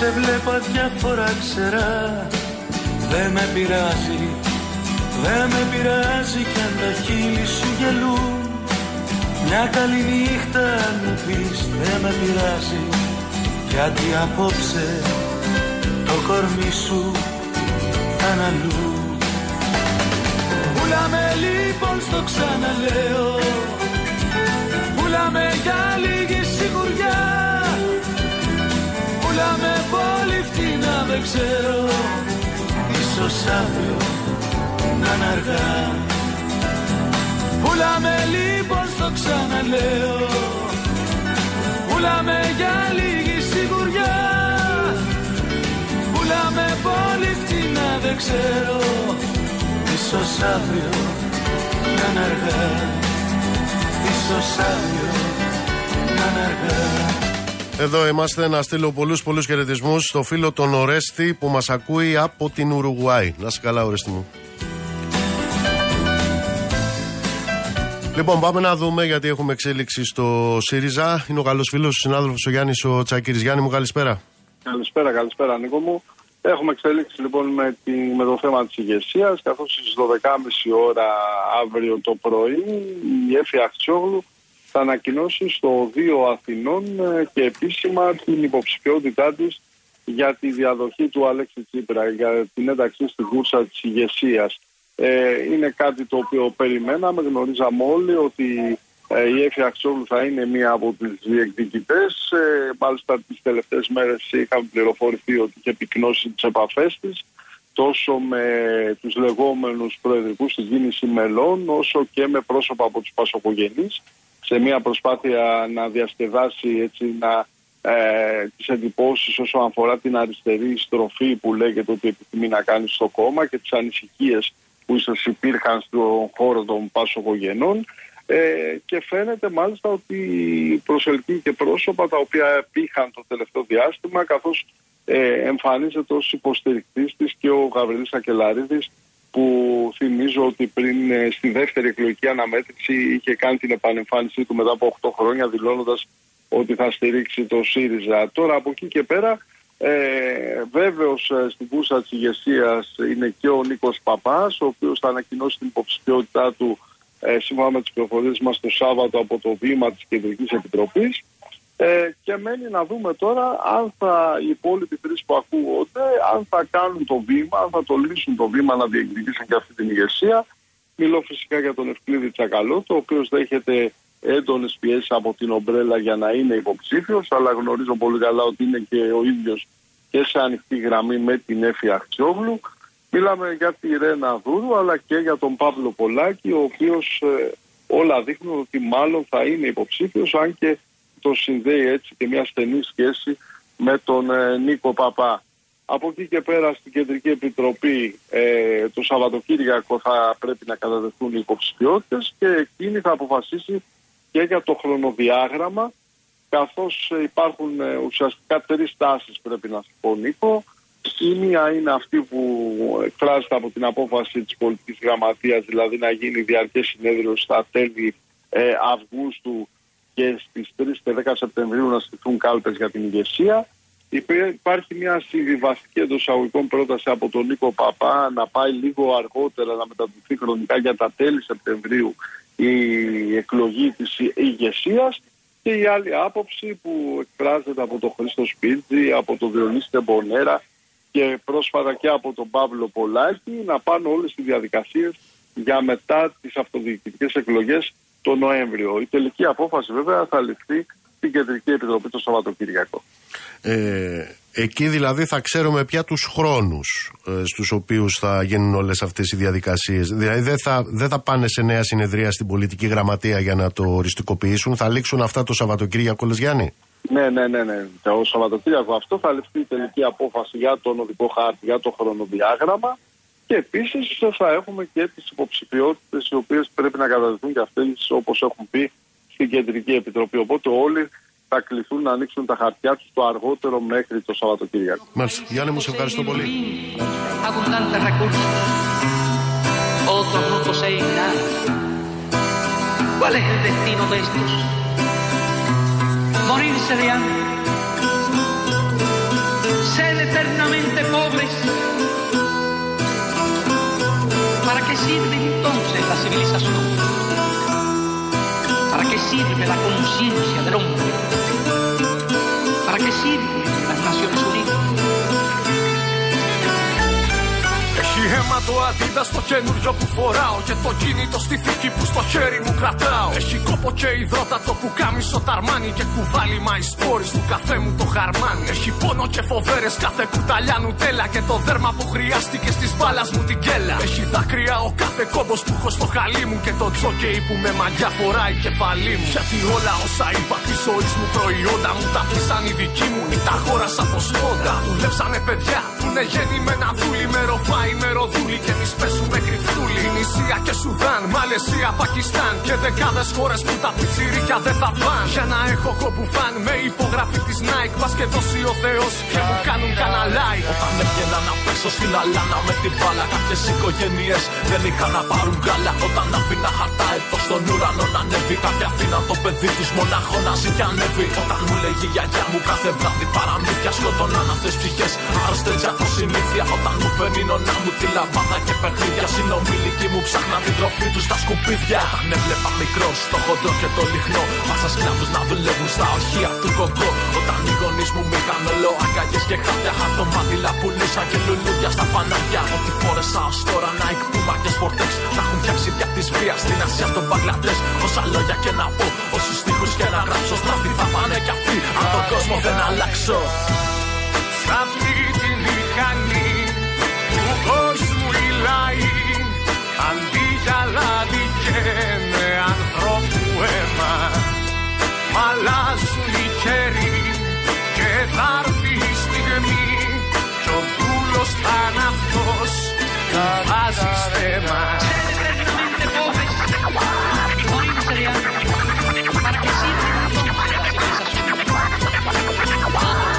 S4: σε βλέπα διάφορα ξερά. Δεν με πειράζει Δεν με πειράζει κι αν τα χείλη σου γελούν. Μια καλή νύχτα αν μου πεις Δεν με πειράζει. Γιατί απόψε Το κορμί σου θα είναι αλλού. Πουλάμε λοιπόν στο ξαναλέω. Πουλάμε για λίγη σιγουριά δεν ξέρω. Ίσως αύριο να είναι αργά. Πουλάμε λοιπόν στο ξαναλέω. Πουλάμε για λίγη σιγουριά. Πουλάμε πολύ φτηνά δεν ξέρω. Ίσως αύριο να είναι αργά. Ίσως αύριο να είναι αργά
S1: Εδώ είμαστε να στείλω πολλούς πολλούς χαιρετισμούς στο φίλο τον Ορέστη που μας ακούει από την Ουρουγουάη. Να σε καλά Ορέστη μου. Λοιπόν, πάμε να δούμε γιατί έχουμε εξέλιξη στο ΣΥΡΙΖΑ. Είναι ο καλός φίλος, ο συνάδελφος ο Γιάννης ο Τσακύρη. Γιάννη μου, καλησπέρα.
S5: Καλησπέρα, καλησπέρα, Νίκο μου. Έχουμε εξέλιξη λοιπόν με, τη, με το θέμα της ηγεσίας, καθώς στις 12.30 ώρα αύριο το πρωί η Έφη Αξιόγλου θα ανακοινώσει στο Δίο Αθηνών ε, και επίσημα την υποψηφιότητά της για τη διαδοχή του Αλέξη Τσίπρα, για την ένταξή στην κούρσα της ηγεσίας. Ε, είναι κάτι το οποίο περιμέναμε, γνωρίζαμε όλοι ότι ε, η Έφη Αξιόγλου θα είναι μία από τις διεκδικητές. Ε, μάλιστα τις τελευταίες μέρες είχαμε πληροφορηθεί ότι είχε πυκνώσει τις επαφές της τόσο με τους λεγόμενους προεδρικούς της γίνηση μελών όσο και με πρόσωπα από τους Πασοκογενείς σε μια προσπάθεια να διασκεδάσει έτσι να ε, τις εντυπώσεις όσον αφορά την αριστερή στροφή που λέγεται ότι επιθυμεί να κάνει στο κόμμα και τις ανησυχίες που ίσως υπήρχαν στον χώρο των πάσογογενών ε, και φαίνεται μάλιστα ότι προσελκύει και πρόσωπα τα οποία πήγαν το τελευταίο διάστημα καθώς ε, εμφανίζεται ως υποστηρικτής της και ο Γαβριλής Ακελαρίδης που θυμίζω ότι πριν ε, στη δεύτερη εκλογική αναμέτρηση είχε κάνει την επανεμφάνισή του μετά από 8 χρόνια δηλώνοντας ότι θα στηρίξει το ΣΥΡΙΖΑ. Τώρα από εκεί και πέρα ε, Βέβαιω ε, στην κούρσα της ηγεσίας είναι και ο Νίκος Παπάς, ο οποίος θα ανακοινώσει την υποψηφιότητά του ε, σύμφωνα με τις πληροφορίες μας το Σάββατο από το βήμα της Κεντρικής Επιτροπής. Ε, και μένει να δούμε τώρα αν θα οι υπόλοιποι τρεις που ακούγονται, αν θα κάνουν το βήμα, αν θα το λύσουν το βήμα να διεκδικήσουν και αυτή την ηγεσία. Μιλώ φυσικά για τον Ευκλήδη Τσακαλώτο, ο οποίος δέχεται έντονες πιέσεις από την ομπρέλα για να είναι υποψήφιος, αλλά γνωρίζω πολύ καλά ότι είναι και ο ίδιος και σε ανοιχτή γραμμή με την Έφη Αχτσιόγλου. Μιλάμε για τη Ρένα Δούρου, αλλά και για τον Παύλο Πολάκη, ο οποίος ε, όλα δείχνουν ότι μάλλον θα είναι υποψήφιος, αν και το συνδέει έτσι και μια στενή σχέση με τον ε, Νίκο Παπά. Από εκεί και πέρα στην Κεντρική Επιτροπή ε, το Σαββατοκύριακο θα πρέπει να καταδεχθούν οι υποψηφιότητες και εκείνη θα αποφασίσει και για το χρονοδιάγραμμα καθώς υπάρχουν ε, ουσιαστικά τρεις τάσεις πρέπει να σου πω Νίκο. Η μία είναι αυτή που εκφράζεται από την απόφαση της πολιτικής γραμματείας, δηλαδή να γίνει διαρκές συνέδριο στα τέλη ε, Αυγούστου και στις 3 και 10 Σεπτεμβρίου να στηθούν κάλπες για την ηγεσία. Υπάρχει μια συμβιβαστική εντός εισαγωγικών πρόταση από τον Νίκο Παπά να πάει λίγο αργότερα να μεταδοθεί χρονικά για τα τέλη Σεπτεμβρίου η εκλογή της ηγεσίας και η άλλη άποψη που εκφράζεται από τον Χρήστο Σπίτζη, από τον Διονύση Τεμπονέρα και πρόσφατα και από τον Παύλο Πολάκη να πάνε όλες τις διαδικασίες για μετά τις αυτοδιοικητικές εκλογές το Νοέμβριο. Η τελική απόφαση βέβαια θα ληφθεί στην Κεντρική Επιτροπή το Σαββατοκύριακο.
S1: Ε, εκεί δηλαδή θα ξέρουμε πια τους χρόνους ε, στους οποίους θα γίνουν όλες αυτές οι διαδικασίες. Δηλαδή δεν θα, δεν θα πάνε σε νέα συνεδρία στην πολιτική γραμματεία για να το οριστικοποιήσουν. Θα λήξουν αυτά το Σαββατοκύριακο, λες Γιάννη;
S5: Ναι, ναι, ναι, ναι. Το Σαββατοκύριακο αυτό θα ληφθεί η τελική απόφαση για το οδικό χάρτη, για το χρονοδιάγραμμα. Και επίσης θα έχουμε και τις υποψηφιότητες οι οποίες πρέπει να καταδεχθούν και αυτές όπως έχουν πει στην Κεντρική Επιτροπή. Οπότε όλοι θα κληθούν να ανοίξουν τα χαρτιά τους το αργότερο μέχρι το Σαββατοκύριακο.
S1: Μάλιστα. Γιάννη μου, σε ευχαριστώ πολύ. ¿Cuál es el destino de estos? Morirse de hambre, ser eternamente pobres. ¿Para qué sirve entonces la civilización? ¿Para qué sirve la conciencia del hombre? ¿Para qué sirven το αντίδα στο καινούριο που φοράω Και το κινητό στη θήκη που στο χέρι μου κρατάω. Έχει κόπο και υδρότατο που κάμισο ταρμάνι Και κουβάλι μα σπόρι του καφέ μου το χαρμάνι. Έχει πόνο και φοβέρες κάθε κουταλιά νουτέλα Και το δέρμα που χρειάστηκε στις μπάλας μου την κέλα. Έχει δάκρυα ο κάθε κόμπος που έχω στο χαλί μου Και το τζόκεϊ που με μαγιά φοράει κεφαλή μου. Γιατί όλα όσα είπα τη ζωή μου προϊόντα μου Τα αφήσαν οι δικοί μου ή τα χώρασα από σπόντα Δουλέψανε παιδιά που είναι γεννημένα δούλοι με ροφάι με ροδούλη και εμείς πέσουμε κρυφτούλη. Νησία και
S6: Σουδάν, Μαλαισία, Πακιστάν και δεκάδες χώρες που τα πιτσιρίκια δεν θα πάνε. Για να έχω κόπου φαν με υπογραφή της Nike. Πα και δώσει ο Θεός και μου κάνουν κανένα like.
S7: Όταν έβγαινα να πέσω στην αλάνα με την μπάλα, κάποιες οικογένειες δεν είχαν να πάρουν γάλα. Όταν αφήνα χαρτά εδώ στον ουρανό να ανέβει, κάποια αφήναν το παιδί τους μονάχο να ζει και ανέβει. Όταν μου λέγει η γιαγιά μου κάθε βράδυ παραμύθια σκοτώναν αυτές ψυχές. Άρρωστες από συνήθεια όταν μου φέρνει νονά μου τη λαμπάδα και παιχνίδια. Συνομιλικοί μου ψάχναν την τροφή τους στα σκουπίδια. Όταν έβλεπα μικρό στο χοντρό και το λιχνό, πάσα σκλάβου να δουλεύουν στα οχεία του κοκκό. Όταν οι γονείς μου μήκαν όλο αγκαγιέ και χάπια, χαρτομάτιλα πουλήσαν και λουλούδια στα φανάρια. Ό,τι φόρεσα ως τώρα να εκπούμα και σπορτέξ. Να έχουν φτιάξει δια τη βία στην Ασία, στον Παγκλαντέ. Όσα λόγια και να πω, όσους τείχου και να γράψω. Στραφή θα πάνε κι αυτοί, αν τον κόσμο δεν αλλάξω.
S6: Σ' αυτή τη μηχανή του κόσμου οι λαοί αντί για λάδι καίνε ανθρώπου αίμα. Μ' αλλάζουν οι καιροί και θα έρθει η στιγμή κι ο δούλος θα είναι αυτός που βάζει στέμα. Όταν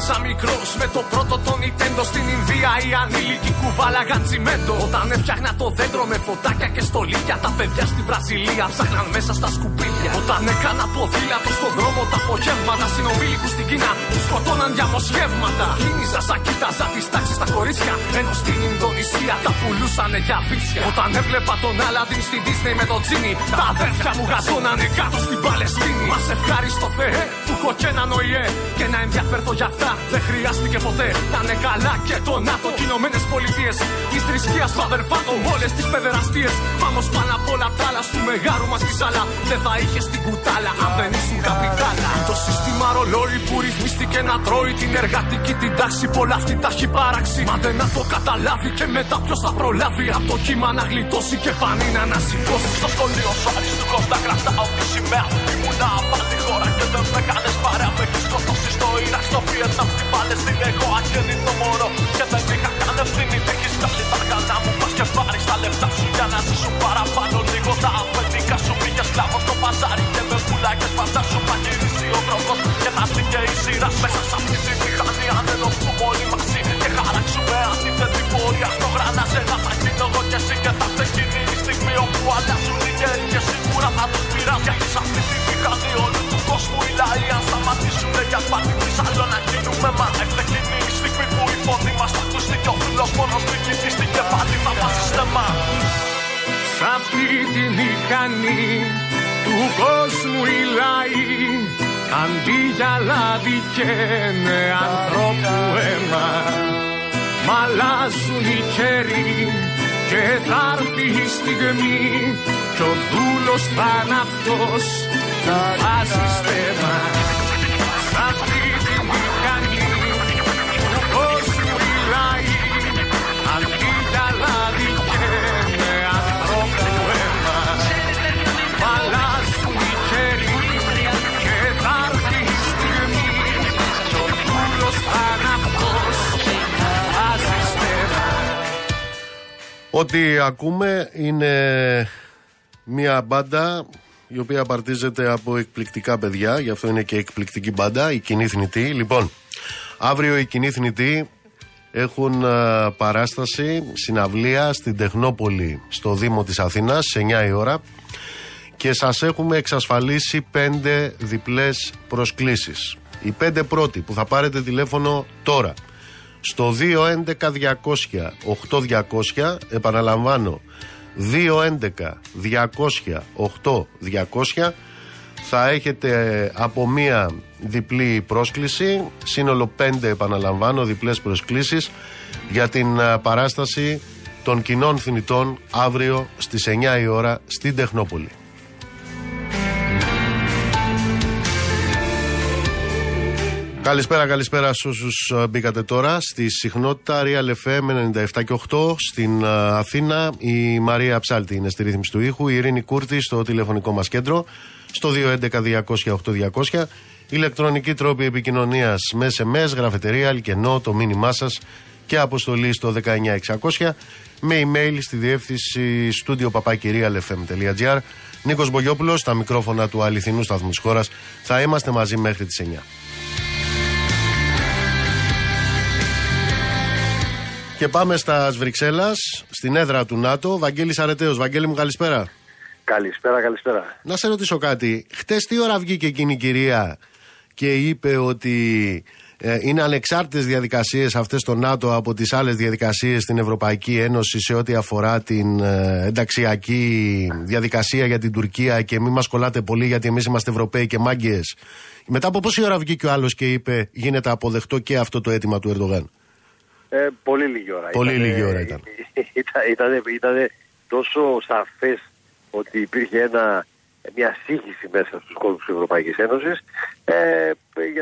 S6: έπεσα μικρός με το πρώτο το Nintendo στην Ινδία, οι ανήλικοι κουβάλαγαν τσιμέντο. Όταν έφτιαχνα το δέντρο με φωτάκια και στολίδια, τα παιδιά στη Βραζιλία ψάχναν μέσα στα σκουπίδια. Όταν έκανα ποδήλατο στον δρόμο τα απογεύματα, συνομήλικους στην Κίνα που σκοτώναν για μοσχεύματα. Κίνηζα σαν κοίταζα τις τάξεις στα κορίτσια, ενώ στην Ινδονησία τα πουλούσανε για βίτσια. Όταν έβλεπα τον Άλαντιν στην Disney με το Τζίνι, τα αδέρφια μου γαζώνανε κάτω στην Παλαιστίνη. Μας ευχάριστο Θεέ που έχω και έναν ΟΗΕ και να ενδιαφέρθω για αυτά δεν χρειάστηκε ποτέ. Να είναι καλά και το ΝΑΤΟ και Ηνωμένες Πολιτείες. Της θρησκείας του αδερφάτων όλες τις παιδεραστίες. Πάμε πάνω απ' όλα τα άλλα του μεγάλου μας τη σάλα. Δεν θα είχες την κουτάλα αν δεν ήσουν καπιτάλα. Το σύστημα ρολόι που ρυθμίστηκε να τρώει την εργατική την τάξη. Πολλά αυτή τα έχει παράξει. Μα δεν να το καταλάβει και μετά ποιος θα προλάβει. Από το κύμα να γλιτώσει και πανίνα να σηκώσει.
S7: Στο σχολείο σου αριστού κοντά κρατάω τη σημαία Ήμουνα απ' τη χώρα και δεν με κάνες παρέα Με έχεις σκοτώσει στο Ιράκ, στο Βιετνάμ, στην Παλαιστίνη Εγώ αγέννητο μωρό. Και δεν είχα καν ευθύνη Τι έχεις κάνει τα αργανά μου, πας και πάρεις τα λεφτά σου. Για να ζήσουν παραπάνω λίγο τα αφεντικά σου Πήγες σκλάβος στο παζάρι και με πουλάκες Φαντάσου θα γυρίσει ο χρόνος και θα έρθει και η σειρά Μέσα σ' αυτή τη μηχανή αν ενωθούμε όλοι μαζί Και χαράξουμε αντίθετη πορεία στο γρανάζε Να θα γίνω εγώ και εσύ και θα ξεκινεί η στιγμή όπου αλλάζουν οι καιροί Και σίγουρα θα τους πειράζει. Γιατί σ' αυτή τη μηχανή όλου του κόσμου οι λαοί Αν σταματήσουν για πάλι πεις άλλο να γίνουμε μα Ευτεκίνη η στιγμή που η φωνή μας θα ακουστεί Και ο φίλος μόνος νικητής και πάλι θα βάζει στεμά
S6: Σ' αυτή τη μηχανή του κόσμου οι λαοί αντί για λάδι καίνε ανθρώπου αίμα Μ' αλλάζουν οι καιροί και θα έρθει η στιγμή κι ο δούλος θα είναι αυτός. Που βάζεις στέμα
S1: Ό,τι ακούμε είναι μια μπάντα η οποία απαρτίζεται από εκπληκτικά παιδιά, γι' αυτό είναι και εκπληκτική μπάντα, η Κοινή Θνητή. Λοιπόν, αύριο οι Κοινή Θνητή έχουν α, παράσταση, συναυλία στην Τεχνόπολη στο Δήμο της Αθήνας σε 9 η ώρα και σας έχουμε εξασφαλίσει πέντε διπλές προσκλήσεις. Οι πέντε πρώτοι που θα πάρετε τηλέφωνο τώρα στο 211 200 8200 επαναλαμβάνω 211 200 8200 θα έχετε από μία διπλή πρόσκληση σύνολο πέντε επαναλαμβάνω διπλές προσκλήσεις για την α, παράσταση των κοινών θνητών αύριο στις 9 η ώρα στην Τεχνόπολη. Καλησπέρα, καλησπέρα σε όσους μπήκατε τώρα στη συχνότητα Real FM 97 και 8 στην α, Αθήνα. Η Μαρία Ψάλτη είναι στη ρύθμιση του ήχου, η Ειρήνη Κούρτη στο τηλεφωνικό μας κέντρο, στο 211-200-8200. Ηλεκτρονική τρόπη επικοινωνίας με SMS, γραφετερία, αλκενό, το μήνυμά σας και αποστολή στο 19600 με email στη διεύθυνση studio papakirialfm.gr. Νίκος Μπογιόπουλος, στα μικρόφωνα του αληθινού σταθμού της χώρας. Θα είμαστε μαζί μέχρι τις 9. Και πάμε στα Βρυξέλλα, στην έδρα του ΝΑΤΟ. Βαγγέλης Αρετέος. Βαγγέλη μου, καλησπέρα.
S8: Καλησπέρα, καλησπέρα.
S1: Να σε ρωτήσω κάτι. Χτες τι ώρα βγήκε εκείνη η κυρία και είπε ότι ε, είναι ανεξάρτητες διαδικασίες αυτές στο ΝΑΤΟ από τις άλλες διαδικασίες στην Ευρωπαϊκή Ένωση σε ό,τι αφορά την ε, ενταξιακή διαδικασία για την Τουρκία και μην μας κολλάτε πολύ γιατί εμείς είμαστε Ευρωπαίοι και μάγκες. Μετά από πόση ώρα βγήκε ο άλλος και είπε γίνεται αποδεκτό και αυτό το αίτημα του Ερντογάν;
S8: Ε, πολύ λίγη ώρα.
S1: Πολύ λίγη ώρα ήταν.
S8: ήταν, ήταν τόσο σαφές ότι υπήρχε ένα, μια σύγχυση μέσα στους κόλπους της Ευρωπαϊκής Ένωσης ε,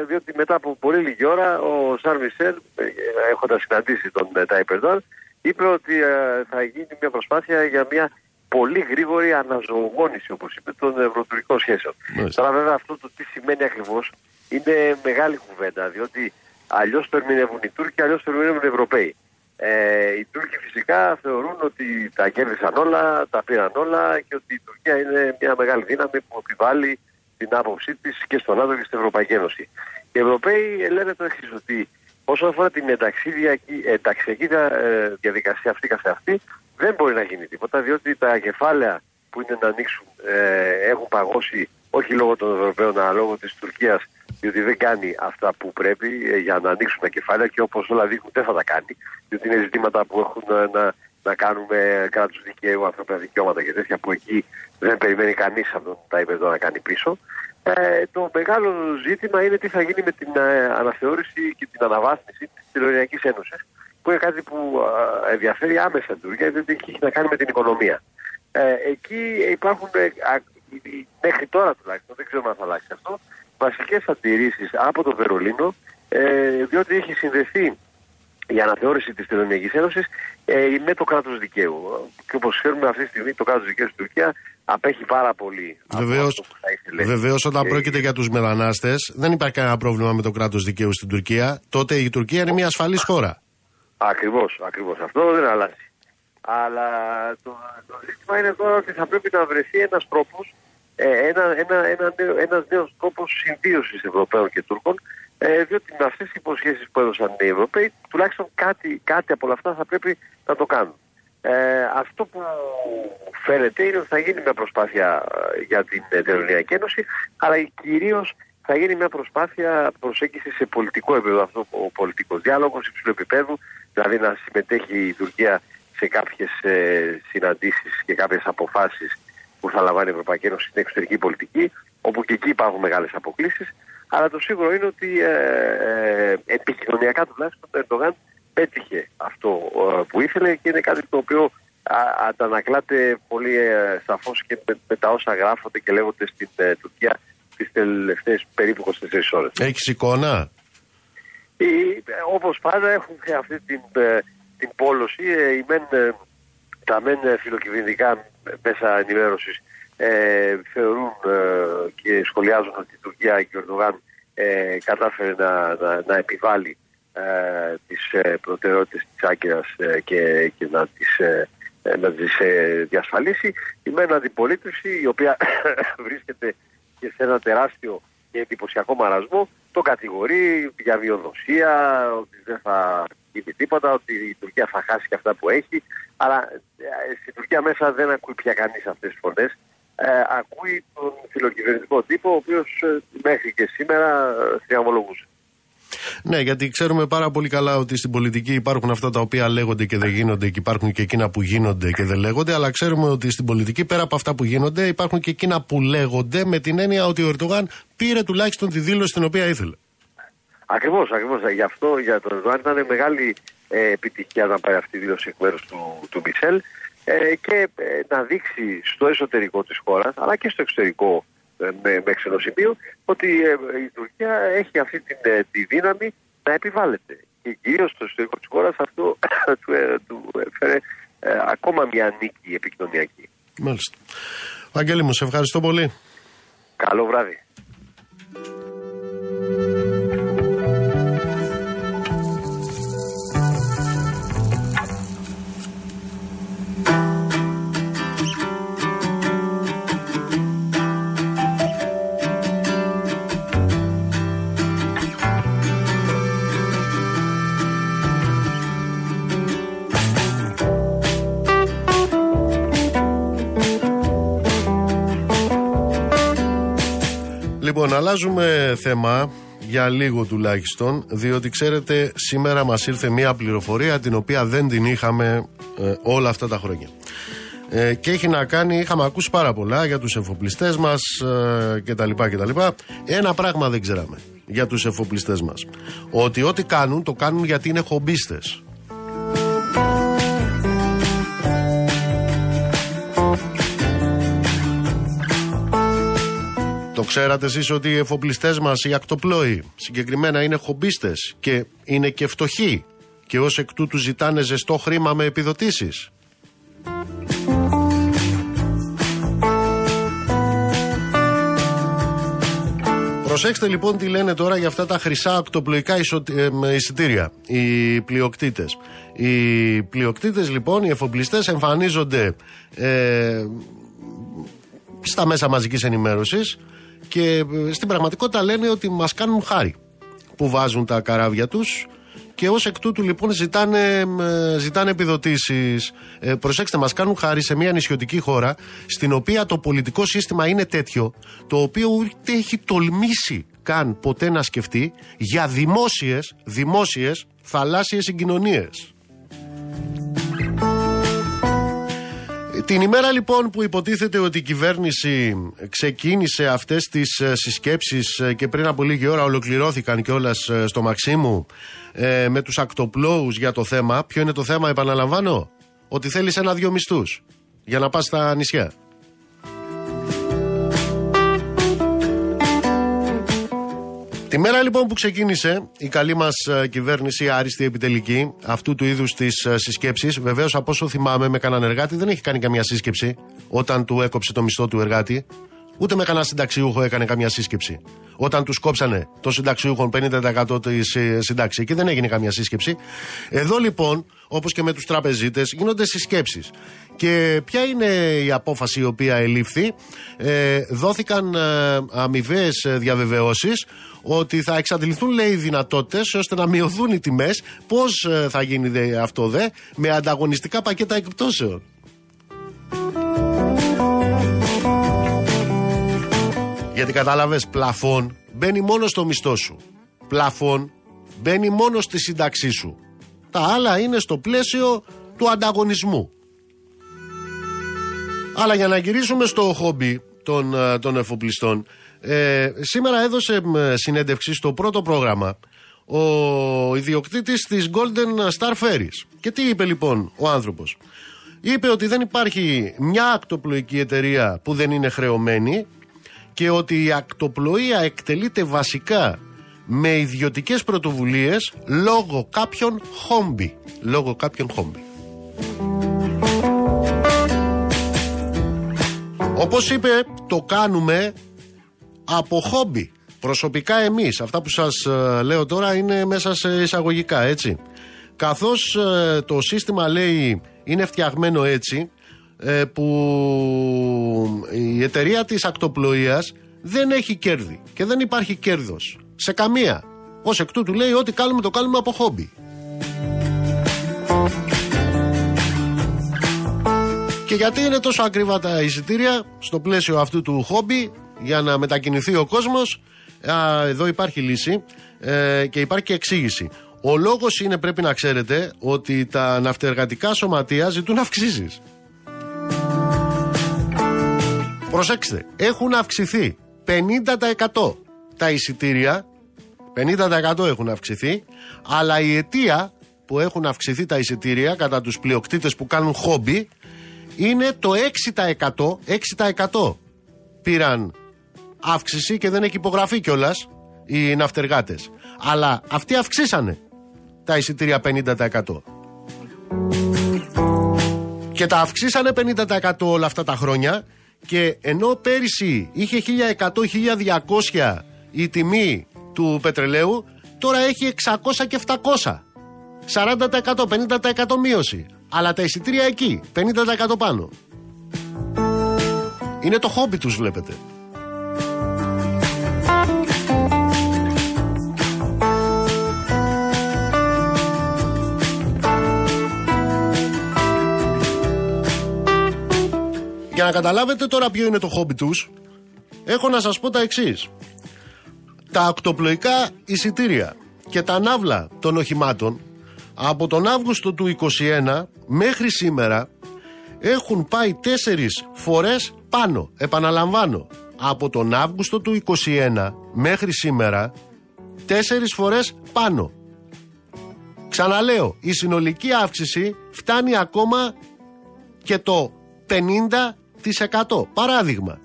S8: διότι μετά από πολύ λίγη ώρα ο Σαρ Μισελ ε, έχοντας συναντήσει τον ε, Τάιπερντον είπε ότι ε, θα γίνει μια προσπάθεια για μια πολύ γρήγορη αναζωογόνηση όπως είπε των ευρωτουρικών σχέσεων. Τώρα βέβαια αυτό το τι σημαίνει ακριβώς είναι μεγάλη κουβέντα διότι αλλιώς το ερμηνεύουν οι Τούρκοι, αλλιώς το ερμηνεύουν οι Ευρωπαίοι. Ε, οι Τούρκοι φυσικά θεωρούν ότι τα κέρδισαν όλα, τα πήραν όλα και ότι η Τουρκία είναι μια μεγάλη δύναμη που επιβάλλει την άποψή της και στον ΝΑΤΟ και στην Ευρωπαϊκή Ένωση. Οι Ευρωπαίοι λένε το εξής, ότι όσον αφορά την ενταξιακή ε, διαδικασία αυτή καθεαυτή, δεν μπορεί να γίνει τίποτα, διότι τα κεφάλαια που είναι να ανοίξουν ε, έχουν παγώσει όχι λόγω των Ευρωπαίων, αλλά λόγω της Τουρκίας διότι δεν κάνει αυτά που πρέπει ε, για να ανοίξουν τα κεφάλαια και όπως όλα δείχνουν δεν θα τα κάνει, διότι είναι ζητήματα που έχουν ε, να, να κάνουν με κράτου δικαίου, ανθρώπινα δικαιώματα και τέτοια που εκεί δεν περιμένει κανείς από τα εδώ να κάνει πίσω. Ε, το μεγάλο ζήτημα είναι τι θα γίνει με την ε, αναθεώρηση και την αναβάθμιση της Τελωνιακή Ένωσης, που είναι κάτι που ε, ενδιαφέρει άμεσα την Τουρκία, διότι έχει να κάνει με την οικονομία. Ε, εκεί υπάρχουν, μέχρι τώρα τουλάχιστον, δεν ξέρω αν θα αλλάξει αυτό, βασικές αντιρρήσεις από το Βερολίνο ε, διότι έχει συνδεθεί η αναθεώρηση της Τελωνιακής Ένωσης ε, με το κράτος δικαίου. Και όπως ξέρουμε αυτή τη στιγμή το κράτος δικαίου στην Τουρκία απέχει πάρα πολύ.
S1: Βεβαίως, βεβαίως όταν ε, πρόκειται για τους μετανάστες δεν υπάρχει κανένα πρόβλημα με το κράτος δικαίου στην Τουρκία. Τότε η Τουρκία είναι μια ασφαλής χώρα.
S8: Ακριβώς, ακριβώς. Αυτό δεν αλλάζει. Αλλά το, το ζήτημα είναι τώρα ότι θα πρέπει να βρεθεί ένας τρόπος ε, ένα, ένα, ένα, ένας νέος τρόπος συμβίωσης Ευρωπαίων και Τούρκων ε, διότι με αυτές τις υποσχέσεις που έδωσαν οι Ευρωπαίοι τουλάχιστον κάτι, κάτι από όλα αυτά θα πρέπει να το κάνουν. Ε, αυτό που φαίνεται είναι ότι θα γίνει μια προσπάθεια ε, για την Τελωνιακή Ένωση αλλά κυρίως θα γίνει μια προσπάθεια προσέγγισης σε πολιτικό επίπεδο αυτό ο πολιτικός διάλογος υψηλού επίπεδου δηλαδή να συμμετέχει η Τουρκία σε κάποιες ε, συναντήσεις και κάποιες αποφάσεις που θα λαμβάνει η Ευρωπαϊκή Ένωση στην εξωτερική πολιτική, όπου και εκεί υπάρχουν μεγάλες αποκλήσεις. Αλλά το σίγουρο είναι ότι ε, ε, επικοινωνιακά τουλάχιστον το Ερντογάν πέτυχε αυτό ε, που ήθελε και είναι κάτι το οποίο αντανακλάται πολύ ε, σαφώς και με, τα όσα γράφονται και λέγονται στην ε, Τουρκία τις τελευταίες περίπου 24 ώρες.
S1: Έχεις εικόνα;
S8: Όπως πάντα έχουν αυτή την, την πόλωση. η μεν, τα μεν φιλοκυβερνητικά μέσα ενημέρωσης ε, θεωρούν ε, και σχολιάζουν ότι η Τουρκία και ο Ερντογάν ε, κατάφερε να, να, να επιβάλλει ε, τις ε, προτεραιότητες της Άγκυρας ε, και, και να τις, ε, να τις διασφαλίσει. Η μένα αντιπολίτευση η οποία βρίσκεται και σε ένα τεράστιο και εντυπωσιακό μαρασμό το κατηγορεί για βιοδοσία, ότι δεν θα γίνει τίποτα, ότι η Τουρκία θα χάσει και αυτά που έχει. Αλλά ε, στην Τουρκία μέσα δεν ακούει πια κανείς αυτές τις φωνές. Ε, ακούει τον φιλοκυβερνητικό τύπο, ο οποίος ε, μέχρι και σήμερα θριαμβολογούσε.
S1: Ναι, γιατί ξέρουμε πάρα πολύ καλά ότι στην πολιτική υπάρχουν αυτά τα οποία λέγονται και δεν γίνονται και υπάρχουν και εκείνα που γίνονται και δεν λέγονται. Αλλά ξέρουμε ότι στην πολιτική πέρα από αυτά που γίνονται υπάρχουν και εκείνα που λέγονται με την έννοια ότι ο Ερντογάν πήρε τουλάχιστον τη δήλωση την οποία ήθελε.
S8: Ακριβώς, ακριβώς. Γι' αυτό για τον Ερντογάν ήταν μεγάλη ε, επιτυχία να πάρει αυτή η δήλωση εκ μέρους του, του Μισελ ε, και ε, να δείξει στο εσωτερικό της χώρας αλλά και στο εξωτερικό ε, με, μέχρι σημείο ότι η Τουρκία έχει αυτή την, τη δύναμη να επιβάλλεται. Και κυρίως στο εσωτερικό της χώρας αυτό του, του έφερε ακόμα μια νίκη επικοινωνιακή.
S1: Μάλιστα. Αγγέλη μου, σε ευχαριστώ πολύ.
S8: Καλό βράδυ.
S1: Λοιπόν, αλλάζουμε θέμα για λίγο τουλάχιστον, διότι ξέρετε σήμερα μας ήρθε μια πληροφορία την οποία δεν την είχαμε ε, όλα αυτά τα χρόνια. Ε, και έχει να κάνει, είχαμε ακούσει πάρα πολλά για τους εφοπλιστές μας ε, κτλ. κτλ. Ένα πράγμα δεν ξέραμε για τους εφοπλιστές μας. Ότι ό,τι κάνουν, το κάνουν γιατί είναι χομπίστες. Το ξέρατε εσείς ότι οι εφοπλιστές μας, οι ακτοπλόοι, συγκεκριμένα είναι χομπίστες και είναι και φτωχοί και ως εκ τούτου ζητάνε ζεστό χρήμα με επιδοτήσεις. Προσέξτε λοιπόν τι λένε τώρα για αυτά τα χρυσά ακτοπλοϊκά ε, εισιτήρια, οι πλειοκτήτες. Οι πλειοκτήτες λοιπόν, οι εφοπλιστές εμφανίζονται ε, στα μέσα μαζικής ενημέρωσης και ε, στην πραγματικότητα λένε ότι μας κάνουν χάρη που βάζουν τα καράβια τους και ως εκ τούτου λοιπόν ζητάνε, ζητάνε επιδοτήσεις. Ε, προσέξτε, μας κάνουν χάρη σε μια νησιωτική χώρα στην οποία το πολιτικό σύστημα είναι τέτοιο το οποίο ούτε έχει τολμήσει καν ποτέ να σκεφτεί για δημόσιες, δημόσιες θαλάσσιες συγκοινωνίες. Την ημέρα λοιπόν που υποτίθεται ότι η κυβέρνηση ξεκίνησε αυτές τις ε, συσκέψεις ε, και πριν από λίγη ώρα ολοκληρώθηκαν κιόλας ε, στο Μαξίμου με τους ακτοπλώους για το θέμα. Ποιο είναι το θέμα επαναλαμβάνω; Ότι θέλεις ένα-δυο μισθούς για να πας στα νησιά. Τη μέρα λοιπόν που ξεκίνησε η καλή μας ε, κυβέρνηση, άριστη επιτελική, αυτού του είδους της ε, συσκέψης, βεβαίως από όσο θυμάμαι, με κανέναν εργάτη δεν έχει κάνει καμία σύσκεψη όταν του έκοψε το μισθό του εργάτη. Ούτε με κανένα συνταξιούχο έκανε καμία σύσκεψη. Όταν τους κόψανε το συνταξιούχο 50% της ε, συντάξης, εκεί δεν έγινε καμία σύσκεψη. Εδώ λοιπόν, όπως και με τους τραπεζίτες, γίνονται συσκέψεις. Και ποια είναι η απόφαση η οποία ελήφθη, ε, δόθηκαν ε, αμοιβαίε διαβεβαιώσεις ότι θα εξαντληθούν λέει οι δυνατότητες ώστε να μειωθούν οι τιμές. Πώς ε, θα γίνει αυτό δε, με ανταγωνιστικά πακέτα εκπτώσεων. Γιατί κατάλαβες, πλαφόν μπαίνει μόνο στο μισθό σου. Πλαφόν μπαίνει μόνο στη σύνταξή σου. Τα άλλα είναι στο πλαίσιο του ανταγωνισμού. Αλλά για να γυρίσουμε στο χόμπι των, ε, των εφοπλιστών, ε, σήμερα έδωσε συνέντευξη στο πρώτο πρόγραμμα ο ιδιοκτήτης της Golden Star Ferries. Και τι είπε λοιπόν ο άνθρωπος; Είπε ότι δεν υπάρχει μια ακτοπλοϊκή εταιρεία που δεν είναι χρεωμένη και ότι η ακτοπλοεία εκτελείται βασικά με ιδιωτικές πρωτοβουλίες λόγω κάποιων χόμπι. Λόγω κάποιων χόμπι. Όπως είπε, το κάνουμε από χόμπι. Προσωπικά εμείς, αυτά που σας ε, λέω τώρα είναι μέσα σε εισαγωγικά, έτσι. Καθώς ε, το σύστημα λέει είναι φτιαγμένο έτσι, ε, που η εταιρεία της ακτοπλοείας δεν έχει κέρδη και δεν υπάρχει κέρδος σε καμία. Ως εκ τούτου λέει ότι κάνουμε το κάνουμε από χόμπι. Και γιατί είναι τόσο ακριβά τα εισιτήρια στο πλαίσιο αυτού του χόμπι για να μετακινηθεί ο κόσμος εδώ υπάρχει λύση ε, και υπάρχει και εξήγηση. Ο λόγος είναι πρέπει να ξέρετε ότι τα ναυτεργατικά σωματεία ζητούν αυξήσεις. Προσέξτε, έχουν αυξηθεί 50% τα εισιτήρια, 50% έχουν αυξηθεί, αλλά η αιτία που έχουν αυξηθεί τα εισιτήρια κατά τους πλειοκτήτες που κάνουν χόμπι είναι το 6%, 6% πήραν αύξηση και δεν έχει υπογραφεί κιόλας οι ναυτεργάτες. Αλλά αυτοί αυξήσανε τα εισιτήρια 50%. Και τα αυξήσανε 50% όλα αυτά τα χρόνια και ενώ πέρυσι είχε 1100-1200 η τιμή του πετρελαίου, τώρα έχει 600 και 700. 40%, 50% μείωση. Αλλά τα εισιτήρια εκεί, 50% πάνω. Είναι το χόμπι τους βλέπετε. Για να καταλάβετε τώρα ποιο είναι το χόμπι τους, έχω να σας πω τα εξής. τα ακτοπλοϊκά εισιτήρια και τα ναύλα των οχημάτων από τον Αύγουστο του 21 μέχρι σήμερα έχουν πάει τέσσερις φορές πάνω. Επαναλαμβάνω, από τον Αύγουστο του 21 μέχρι σήμερα τέσσερις φορές πάνω. Ξαναλέω, η συνολική αύξηση φτάνει ακόμα και το 50%. Παράδειγμα,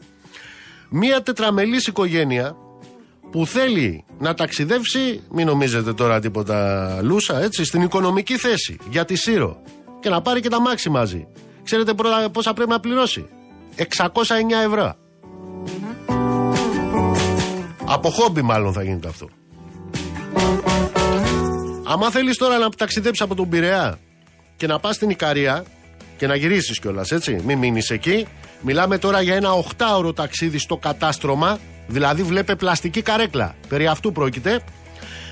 S1: μία τετραμελής οικογένεια που θέλει να ταξιδεύσει, μην νομίζετε τώρα τίποτα λούσα, έτσι, στην οικονομική θέση για τη Σύρο και να πάρει και τα μάξι μαζί. Ξέρετε πόσα πρέπει να πληρώσει; 609 ευρώ. Από χόμπι μάλλον θα γίνεται αυτό. Άμα θέλεις τώρα να ταξιδέψεις από τον Πειραιά και να πας στην Ικαρία και να γυρίσεις κιόλας έτσι, μην μείνεις εκεί. Μιλάμε τώρα για ένα 8ωρο ταξίδι στο κατάστρωμα, δηλαδή βλέπε πλαστική καρέκλα. Περί αυτού πρόκειται.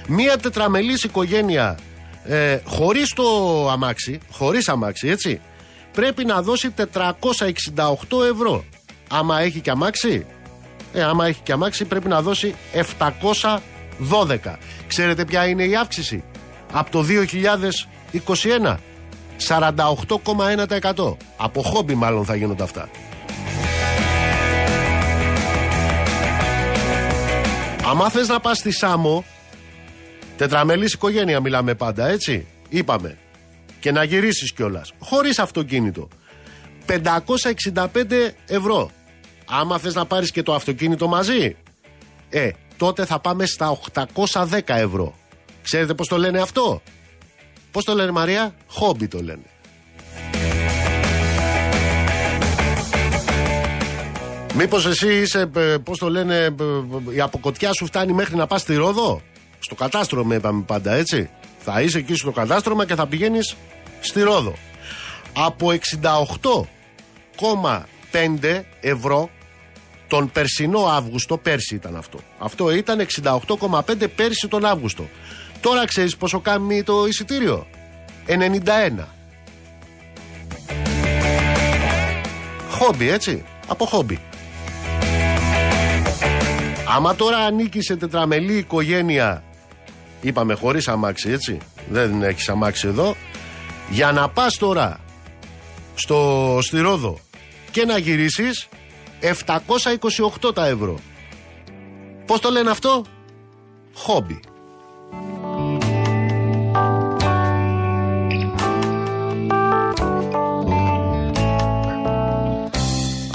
S1: Μία τετραμελής οικογένεια ε, χωρίς το αμάξι, χωρίς αμάξι έτσι, πρέπει να δώσει 468 ευρώ. Άμα έχει και αμάξι, ε, άμα έχει και αμάξι πρέπει να δώσει 712. Ξέρετε ποια είναι η αύξηση; Από το 2021. 48,1%. Από χόμπι μάλλον θα γίνονται αυτά. Άμα θες να πας στη Σάμο, τετραμελής οικογένεια μιλάμε πάντα, έτσι, είπαμε, και να γυρίσεις κιόλας, χωρίς αυτοκίνητο, 565 ευρώ. Άμα θες να πάρεις και το αυτοκίνητο μαζί, ε, τότε θα πάμε στα 810 ευρώ. Ξέρετε πώς το λένε αυτό; Πώς το λένε Μαρία; Χόμπι το λένε. Μήπως εσύ είσαι, ε, πώς το λένε, ε, η αποκοτιά σου φτάνει μέχρι να πας στη Ρόδο; Στο κατάστρωμα είπαμε πάντα έτσι. Θα είσαι εκεί στο κατάστρωμα και θα πηγαίνεις στη Ρόδο. Από 68,5 ευρώ τον περσινό Αύγουστο, πέρσι ήταν αυτό. Αυτό ήταν 68,5 πέρσι τον Αύγουστο. Τώρα ξέρεις πόσο κάνει το εισιτήριο; 91. Χόμπι έτσι, από χόμπι. Άμα τώρα ανήκει σε τετραμελή οικογένεια, είπαμε χωρίς αμάξι έτσι, δεν έχεις αμάξι εδώ, για να πας τώρα στο, στη Ρόδο και να γυρίσεις 728 τα ευρώ. Πώς το λένε αυτό; Χόμπι.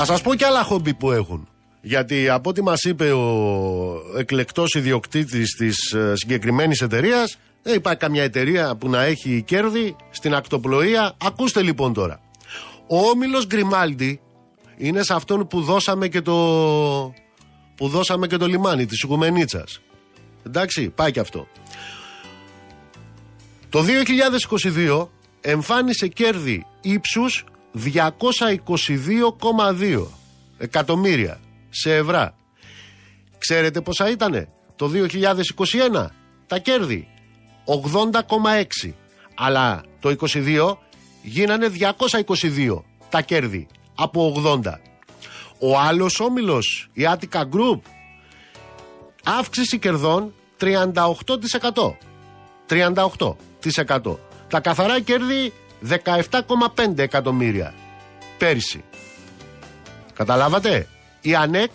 S1: Σας πω και άλλα χόμπι που έχουν. Γιατί από ό,τι μας είπε ο εκλεκτός ιδιοκτήτης της ε, συγκεκριμένης εταιρείας, δεν υπάρχει καμιά εταιρεία που να έχει κέρδη στην ακτοπλοεία. Ακούστε λοιπόν τώρα. Ο όμιλος Γκριμάλντι είναι σε αυτόν που δώσαμε και το, που δώσαμε και το λιμάνι της Οικουμενίτσας. Εντάξει, πάει και αυτό. Το 2022 εμφάνισε κέρδη ύψους 222,2 εκατομμύρια σε ευρώ. Ξέρετε πόσα ήτανε; Το 2021 τα κέρδη 80,6 αλλά το 22 γίνανε 222 τα κέρδη από 80. Ο άλλος όμιλος, η Attica Group, αύξηση κερδών 38%. 38%. Τα καθαρά κέρδη 17,5 εκατομμύρια πέρυσι. Καταλάβατε, η ΑΝΕΚ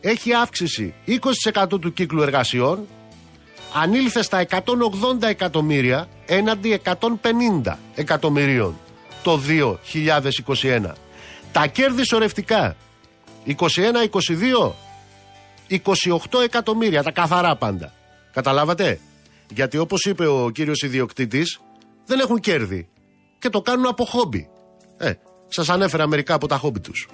S1: έχει αύξηση 20% του κύκλου εργασιών, ανήλθε στα 180 εκατομμύρια έναντι 150 εκατομμυρίων το 2021. Τα κέρδη σωρευτικά 21-22 28 εκατομμύρια, τα καθαρά πάντα. Καταλάβατε; Γιατί όπως είπε ο κύριος ιδιοκτήτης, δεν έχουν κέρδη και το κάνουν από χόμπι. Ε, σας ανέφερα μερικά από τα χόμπι τους.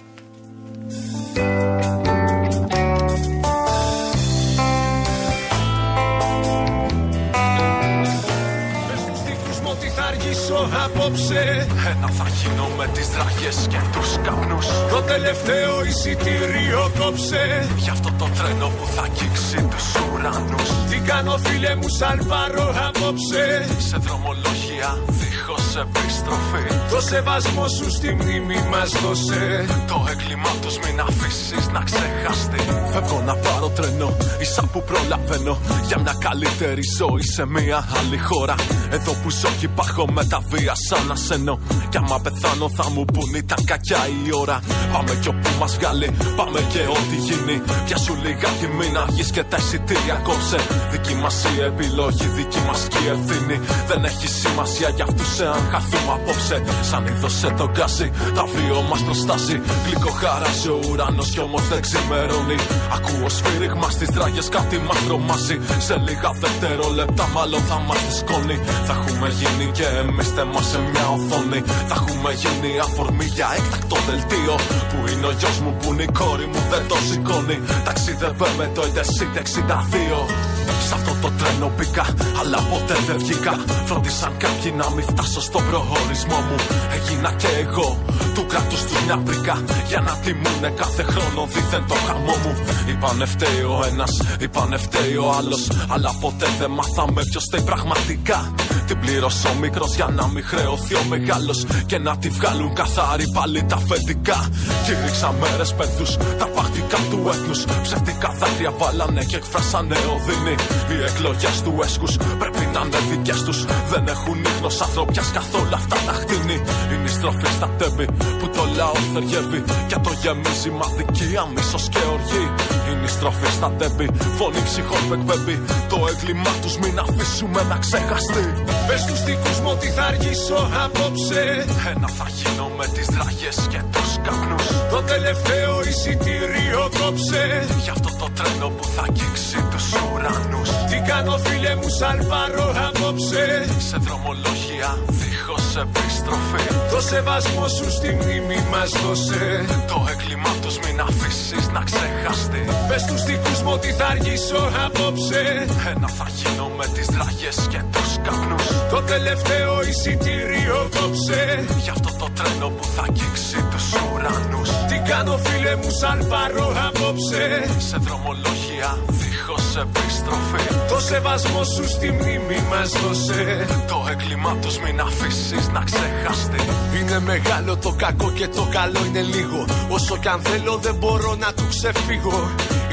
S6: Απόψε.
S7: Ένα θα γίνω με τις δραγές και τους καπνούς.
S6: Το τελευταίο εισιτήριο κόψε.
S7: Για αυτό το τρένο που θα αγγίξει τους ουρανούς.
S6: Τι κάνω φίλε μου σαλβάρω απόψε.
S7: Σε δρομολόγια δίχως επιστροφή.
S6: Το σεβασμό σου στη μνήμη μας δώσε.
S7: Το έγκλημά τους μην αφήσεις να ξεχαστεί. Φεύγω να πάρω τρένο, ίσα που προλαβαίνω. Για μια καλύτερη ζωή σε μια άλλη χώρα. Εδώ που ζω και υπάρχω με τα βία σαν ασένω Κι άμα πεθάνω θα μου πουν ήταν κακιά η ώρα. Πάμε κι όπου μας βγάλει, πάμε και ό,τι γίνει. Πια σου λιγάκι μην αργείς και τα εισιτήρια κόψε. Δική μας η επιλογή, δική μας και η ευθύνη. Δεν έχει σημασία για αυτούς εάν χαθούμε απόψε. Σαν είδος σε το γκάζι, τα βίο μας προστάζει Γλυκό χαράζει ο ουρανός κι όμως δεν ξημερώνει. Ακούω σφύριγμα στις δράγες κάτι μας τρομάζει Σε λίγα δευτερόλεπτα μάλλον θα μας σκόνη. Θα έχουμε γίνει και εμείς θέμα σε μια οθόνη. Θα έχουμε γίνει αφορμή για έκτακτο δελτίο. Που είναι ο γιος μου που είναι η κόρη μου δεν το σηκώνει. Ταξίδευε με το Ιντερσίτε 62 Σ' αυτό το τρένο μπήκα, αλλά ποτέ δεν βγήκα. Φρόντισαν κάποιοι να μην φτάσω στον προορισμό μου. Έγινα και εγώ του κράτους του μια πρίκα. Για να τιμούνε κάθε χρόνο δίθεν το χαμό μου. Είπανε φταίει ο ένας, είπανε φταίει ο άλλος. Αλλά ποτέ δεν μάθαμε ποιος φταίει πραγματικά. Την πλήρωσε ο μικρός για να μην χρεωθεί ο μεγάλος. Και να τη βγάλουν καθάρι πάλι τα αφεντικά. Κήρυξα μέρες παιδούς, τα παχτικά του έθνους. Ψευτικά δάκρυα βάλανε και εκφράσανε οδύνη. Οι εκλογές του έσκους πρέπει να είναι δικέ τους. Δεν έχουν ίχνο ανθρωπιάς καθόλου αυτά τα χτίνη. Είναι η στροφή στα τέμπη που το λαό θεργεύει. Και το γεμίζει μαδικία, μίσο και οργή. Είναι η στροφή στα τέμπη, φωνή ψυχών που εκπέμπει. Το έγκλημά τους μην αφήσουμε να ξεχαστεί.
S6: Πες τους δικούς μου ότι θα αργήσω απόψε.
S7: Ένα θα γίνω με τις δραγές και τους καπνούς.
S6: Το τελευταίο εισιτήριο κόψε.
S7: Για αυτό το τρένο που θα αγγίξει τους ουρανούς.
S6: Τι κάνω φίλε μου σαλβάρω απόψε.
S7: Σε δρομολόγια δίχως επιστροφή.
S6: Το σεβασμό σου στη μνήμη μας δώσε.
S7: Το έγκλημά τους μην αφήσεις να ξεχαστεί
S6: Πες τους δικούς μου ότι θα αργήσω απόψε.
S7: Ένα θα γίνω με τις δραγές και τους καπνούς.
S6: Το τελευταίο εισιτήριο κόψε.
S7: Για αυτό το τρένο που θα αγγίξει τους ουρανούς.
S6: Τι κάνω φίλε μου σαλβάρω απόψε.
S7: Σε δρομολόγια δίχως επιστροφή.
S6: Το σεβασμό σου στη μνήμη μας δώσε.
S7: Το έγκλημά τους μην αφήσεις να ξεχαστεί.
S6: Είναι μεγάλο το κακό και το καλό είναι λίγο. Όσο κι αν θέλω δεν μπορώ να του ξεφύγω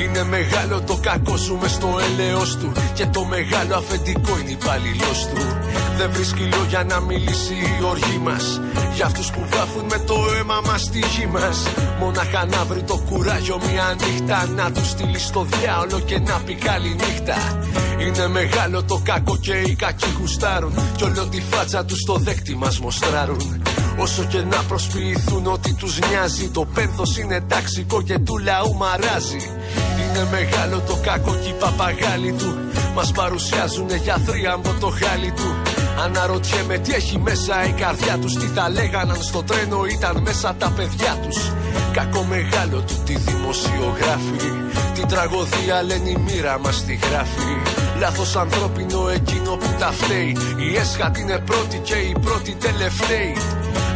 S6: Είναι μεγάλο το κακό σου μες στο έλεος του. Και το μεγάλο αφεντικό είναι υπαλληλός του. Δεν βρίσκει λόγια να μιλήσει η οργή μας. Για αυτούς που βάφουν με το αίμα μας στη γη μας. Μόναχα να βρει το κουράγιο μια νύχτα. Να τους στείλει στο διάολο και να πει καλή νύχτα. Είναι μεγάλο το κακό και οι κακοί γουστάρουν. Κι όλο τη φάτσα τους στο δέκτη μας μοστράρουν Όσο και να προσποιηθούν ότι τους νοιάζει Το πένθος είναι ταξικό και του λαού μαράζει. Είναι μεγάλο το κακό και οι παπαγάλοι του Μας παρουσιάζουν για θρίαμβο το χάλι του. Αναρωτιέμαι τι έχει μέσα η καρδιά τους Τι θα λέγαναν στο τρένο ήταν μέσα τα παιδιά τους. Κακό μεγάλο του τη δημοσιογράφη Την τραγωδία λένε η μοίρα μας τη γράφει Λάθος ανθρώπινο εκείνο που τα φταίει. Η έσχατη είναι πρώτη και η πρώτη τελευταίη.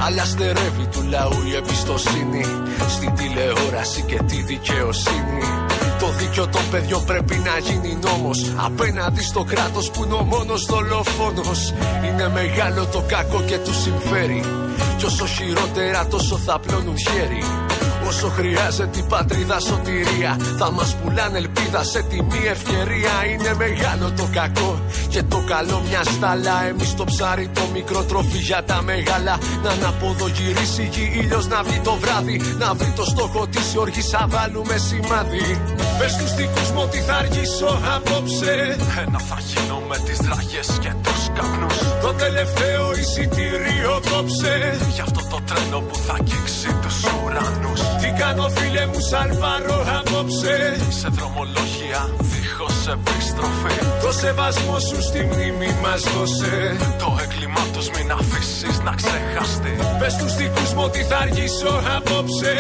S6: Αλλά στερεύει του λαού η εμπιστοσύνη. Στην τηλεόραση και τη δικαιοσύνη. Το δίκιο των παιδιών πρέπει να γίνει νόμος. Απέναντι στο κράτος που είναι ο μόνος δολοφόνος. Είναι μεγάλο το κακό και του συμφέρει. Κι όσο χειρότερα τόσο θα πλώνουν χέρι Όσο χρειάζεται η πατρίδα σωτηρία; Θα μας πουλάνε ελπίδα σε τιμή ευκαιρία. Είναι μεγάλο το κακό και το καλό μια στάλα. Εμείς το ψάρι το μικρό τροφή για τα μεγάλα. Να αναποδογυρίσει η γη ήλιος να βγει το βράδυ. Να βρει το στόχο της η οργής θα βάλουμε σημάδι. Πες τους δικούς μου ότι θα αργήσω απόψε.
S7: Ένα θα γίνω με τις δραγές και τους καπνούς.
S6: Το τελευταίο εισιτήριο κόψε
S7: Για αυτό το τρένο που θα αγγίξει τους ουρανούς.
S6: Τι κάνω φίλε μου σαλβάρω απόψε.
S7: Σε δρομολόγια δίχως επιστροφή.
S6: Το σεβασμό σου στη μνήμη μας δώσε.
S7: Το έγκλημά τους μην αφήσεις να ξεχαστεί. Πες στους δικούς μου ότι θα αργήσω απόψε.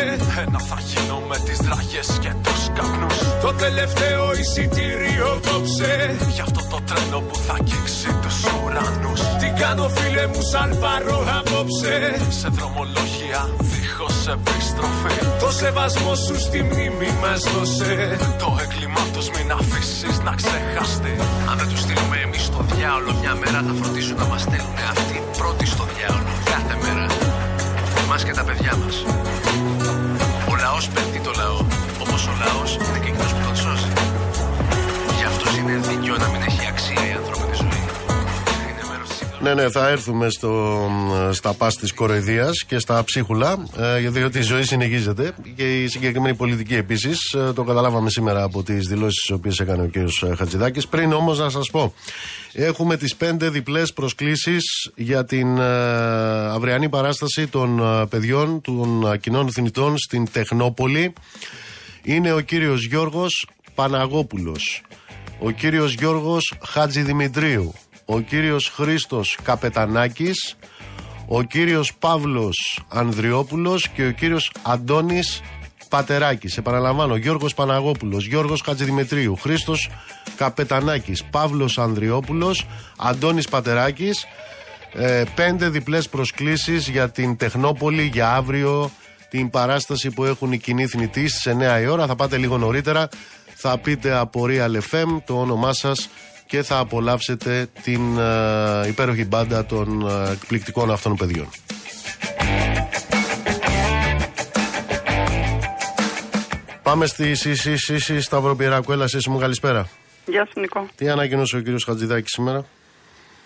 S7: Ένα θα γίνω με τις δραγές και τους καπνούς. Το τελευταίο εισιτήριο κόψε. Γι' αυτό το τρένο που θα αγγίξει τους ουρανούς. Τι κάνω φίλε μου σαν πάρω απόψε. Σε δρομολόγια δίχως επιστροφή Το σεβασμός σου στη μνήμη μας δώσε Το έγκλημά τους μην αφήσεις να ξεχαστεί
S9: Αν δεν τους στείλουμε εμείς στο διάολο, μια μέρα θα φροντίσουν να μας στέλνουν αυτοί πρώτοι στο διάολο. Κάθε μέρα. Εμάς και τα παιδιά μας. Ο λαός πέφτει το λαό. Όπω ο λαός είναι και εκείνος που τον σώζει. Για αυτού είναι δίκαιο να μην έχει
S1: Ναι, ναι, θα έρθουμε στο, στα πας της κοροϊδίας και στα ψίχουλα, ε, διότι η ζωή συνεχίζεται και η συγκεκριμένη πολιτική επίσης. Ε, το καταλάβαμε σήμερα από τις δηλώσεις τις οποίες έκανε ο κ. Χατζηδάκης. Πριν όμως να σας πω, έχουμε τις πέντε διπλές προσκλήσεις για την ε, αυριανή παράσταση των ε, παιδιών των ε, κοινών θνητών στην Τεχνόπολη. Είναι ο κύριος Γιώργος Παναγόπουλος, ο κύριος Γιώργος Χατζηδημητρίου, ο κύριος Χρήστος Καπετανάκης, ο κύριος Παύλος Ανδριόπουλος και ο κύριος Αντώνης Πατεράκης. Επαναλαμβάνω, Γιώργος Παναγόπουλος, Γιώργος Χατζηδημητρίου, Χρήστος Καπετανάκης, Παύλος Ανδριόπουλος, Αντώνης Πατεράκης. Ε, πέντε διπλές προσκλήσεις για την Τεχνόπολη για αύριο την παράσταση που έχουν οι κοινοί θνητοί στις 9 η ώρα. Θα πάτε λίγο νωρίτερα, θα πείτε από Real FM το όνομά σας και θα απολαύσετε την ε, υπέροχη μπάντα των ε, εκπληκτικών αυτών παιδιών. Πάμε στη Σύση, Σύση Σταυροπυράκου. Έλα, Σύση μου, καλησπέρα.
S10: Γεια σου Νικό.
S1: Τι ανακοινώσε ο κύριος Χατζηδάκης σήμερα;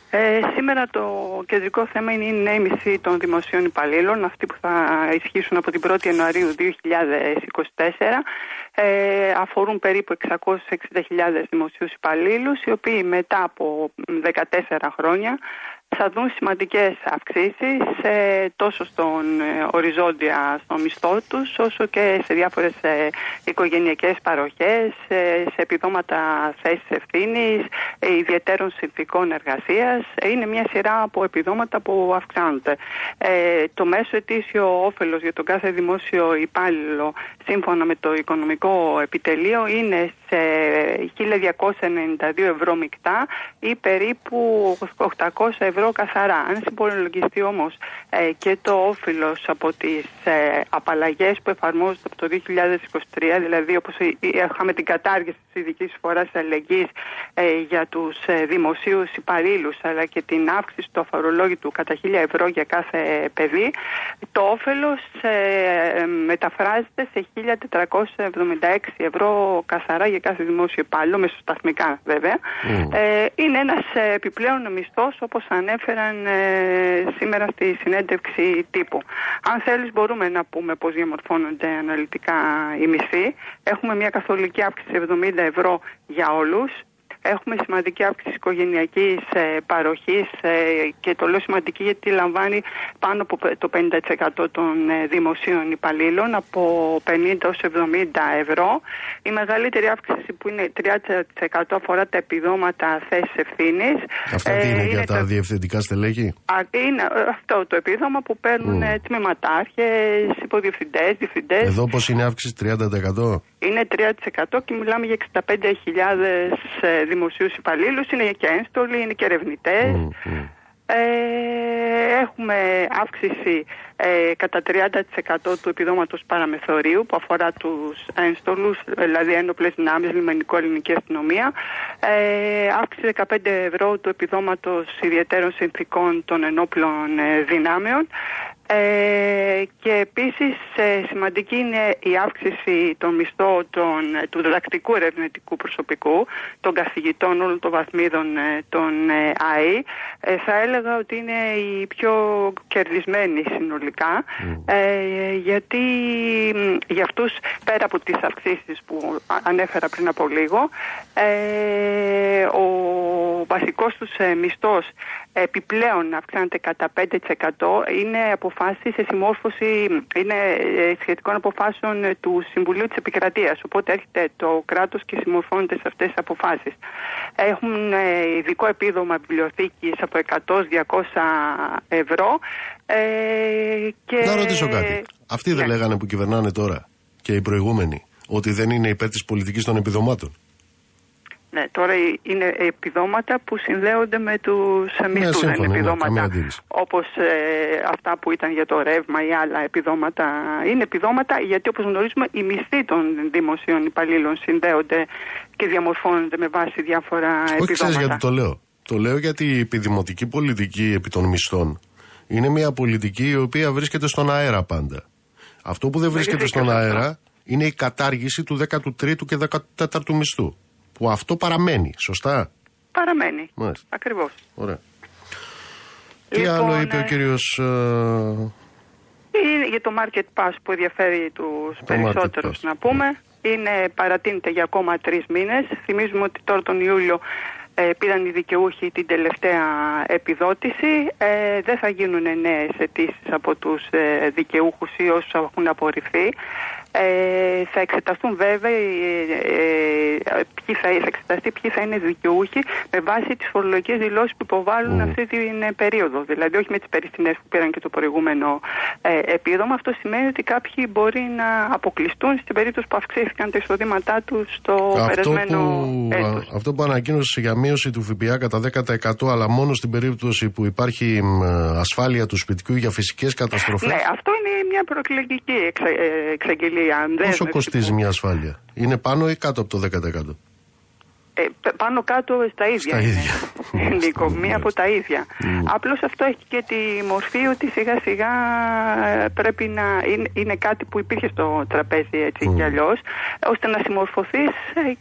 S10: Ε, σήμερα το κεντρικό θέμα είναι η νέη μισθή των δημοσίων υπαλλήλων, αυτοί που θα ισχύσουν από την 1η Ιανουαρίου 2024. Ε, αφορούν περίπου 660.000 δημοσίους υπαλλήλους, οι οποίοι μετά από 14 χρόνια θα δουν σημαντικές αυξήσεις ε, τόσο στον ε, οριζόντια στο μισθό τους όσο και σε διάφορες ε, οικογενειακές παροχές, ε, σε επιδόματα θέσης ευθύνης, ε, ιδιαίτερων συνθηκών εργασίας. Ε, είναι μια σειρά από επιδόματα που αυξάνονται. Ε, το μέσο ετήσιο όφελος για τον κάθε δημόσιο υπάλληλο σύμφωνα με το οικονομικό επιτελείο είναι σε 1.292 ευρώ μεικτά ή περίπου 800 ευρώ καθαρά. Αν συμπολογιστεί όμως ε, και το όφελος από τις ε, απαλλαγές που εφαρμόζονται από το 2023, δηλαδή όπως ε, είχαμε την κατάργηση της ειδικής φοράς αλληλεγγύης ε, για τους ε, δημοσίους υπαλλήλους αλλά και την αύξηση του αφορολόγητου κατά 1000 ευρώ για κάθε παιδί, το όφελος ε, ε, μεταφράζεται σε 1.476 ευρώ καθαρά για κάθε δημόσιο υπάλληλο, μεσοσταθμικά βέβαια. Ε, είναι ένας ε, επιπλέον μισθός όπως ανέφεραν ε, σήμερα στη συνέντευξη τύπου. Αν θέλεις μπορούμε να πούμε πώς διαμορφώνονται αναλυτικά οι μισθοί. Έχουμε μια καθολική αύξηση 70 ευρώ για όλους. Έχουμε σημαντική αύξηση οικογενειακής ε, παροχής ε, και το λέω σημαντική γιατί λαμβάνει πάνω από το 50% των ε, δημοσίων υπαλλήλων από 50 έως 70 ευρώ. Η μεγαλύτερη αύξηση που είναι 30% αφορά τα επιδόματα θέσης ευθύνης.
S1: Αυτά τι
S10: Ε,
S1: είναι για τα
S10: το-
S1: διευθυντικά στελέχη;
S10: Α, Είναι ε, αυτό το επίδομα που παίρνουν mm. τμήματάρχες, υποδιευθυντές, διευθυντές.
S1: Εδώ πώς είναι αύξηση 30%.
S10: Είναι 3% και μιλάμε για 65.000 ε, δημοσίους υπαλλήλους. Είναι και ένστολοι, είναι και ερευνητές. Ε, έχουμε αύξηση ε, κατά 30% του επιδόματος παραμεθορίου που αφορά τους ένστολους, δηλαδή ένοπλες δυνάμεις, λιμενικό ελληνική αστυνομία. Ε, αύξηση 15 ευρώ του επιδόματος ιδιαίτερων συνθήκων των ενόπλων ε, δυνάμεων. Ε, και επίσης ε, σημαντική είναι η αύξηση των μισθών των, του διδακτικού ερευνητικού προσωπικού, των καθηγητών όλων των βαθμίδων ε, των ε, ΑΕ. Ε, θα έλεγα ότι είναι οι πιο κερδισμένοι συνολικά, ε, γιατί μ, για αυτούς πέρα από τις αυξήσεις που α- ανέφερα πριν από λίγο, ε, ο βασικός τους ε, μισθός επιπλέον αυξάνεται κατά 5% είναι αποφάσεις σε συμμόρφωση, είναι ε, σχετικών αποφάσεων ε, του Συμβουλίου της Επικρατείας. Οπότε έρχεται το κράτος και συμμορφώνεται σε αυτές τις αποφάσεις. Έχουν ε, ειδικό επίδομα βιβλιοθήκης από 100-200 ευρώ ε, και...
S1: Να ρωτήσω κάτι. Αυτοί δεν
S10: Ναι.
S1: λέγανε που κυβερνάνε τώρα και οι προηγούμενοι ότι δεν είναι υπέρ της πολιτικής των επιδομάτων;
S10: Ναι, τώρα είναι επιδόματα που συνδέονται με τους μισθού. δεν
S1: σύμφωνα,
S10: είναι
S1: ναι,
S10: επιδόματα
S1: καμία αντίρρηση.
S10: όπως αυτά που ήταν για το ρεύμα ή άλλα επιδόματα. Είναι επιδόματα γιατί όπως γνωρίζουμε οι μισθοί των δημοσίων υπαλλήλων συνδέονται και διαμορφώνονται με βάση διάφορα
S1: Όχι, ξέρεις
S10: επιδόματα.
S1: γιατί το λέω. Το λέω γιατί η επιδημοτική πολιτική επί των μισθών είναι μια πολιτική η οποία βρίσκεται στον αέρα πάντα. Αυτό που δεν βρίσκεται
S10: δίκιο
S1: στον
S10: σε αυτό.
S1: αέρα είναι η κατάργηση του 13ου και 14ου μισθού. Που αυτό παραμένει, σωστά;
S10: Παραμένει.
S1: Μάλιστα.
S10: Ακριβώς.
S1: Ωραία. Τι
S10: Λοιπόν,
S1: άλλο είπε ο
S10: ε,
S1: κύριος... ε,
S10: Είναι για το market pass που ενδιαφέρει τους
S1: Το
S10: περισσότερους
S1: market pass.
S10: να πούμε. Είναι, παρατείνεται για ακόμα τρεις μήνες. Θυμίζουμε ότι τώρα τον Ιούλιο ε, πήραν οι δικαιούχοι την τελευταία επιδότηση. Ε, δεν θα γίνουν νέες αιτήσεις από τους ε, δικαιούχους ή όσους έχουν απορριφθεί. Ε, θα εξεταστούν βέβαια ε, ε, ποιοι θα, θα εξεταστεί ποιοι θα είναι δικαιούχοι με βάση τις φορολογικές δηλώσεις που υποβάλλουν αυτή την ε, περίοδο. Δηλαδή όχι με τις περιστινές που πήραν και το προηγούμενο ε, επίδομα. Αυτό σημαίνει ότι κάποιοι μπορεί να αποκλειστούν στην περίπτωση που αυξήθηκαν τα εισοδήματά τους στο
S1: Αυτό
S10: περασμένο
S1: που,
S10: έτος.
S1: α, αυτό που ανακοίνωσε για μείωση του ΦΠΑ κατά 10% αλλά μόνο στην περίπτωση που υπάρχει μ, ασφάλεια του σπιτιού για φυσικές καταστροφές.
S10: Ναι, αυτό είναι μια προεκλογική εξα, ε, εξαγγελία.
S1: Πόσο
S10: δέσμευση
S1: κοστίζει
S10: που-
S1: μια ασφάλεια; Είναι πάνω ή κάτω από το 10%.
S10: Ε, π- πάνω κάτω στα ίδια.
S1: Στα
S10: είναι.
S1: ίδια.
S10: Νίκο,
S1: Μάλιστα.
S10: μία από τα ίδια. Απλώς αυτό έχει και τη μορφή ότι σιγά σιγά ε, πρέπει να είναι, είναι κάτι που υπήρχε στο τραπέζι έτσι κι αλλιώς, ώστε να συμμορφωθείς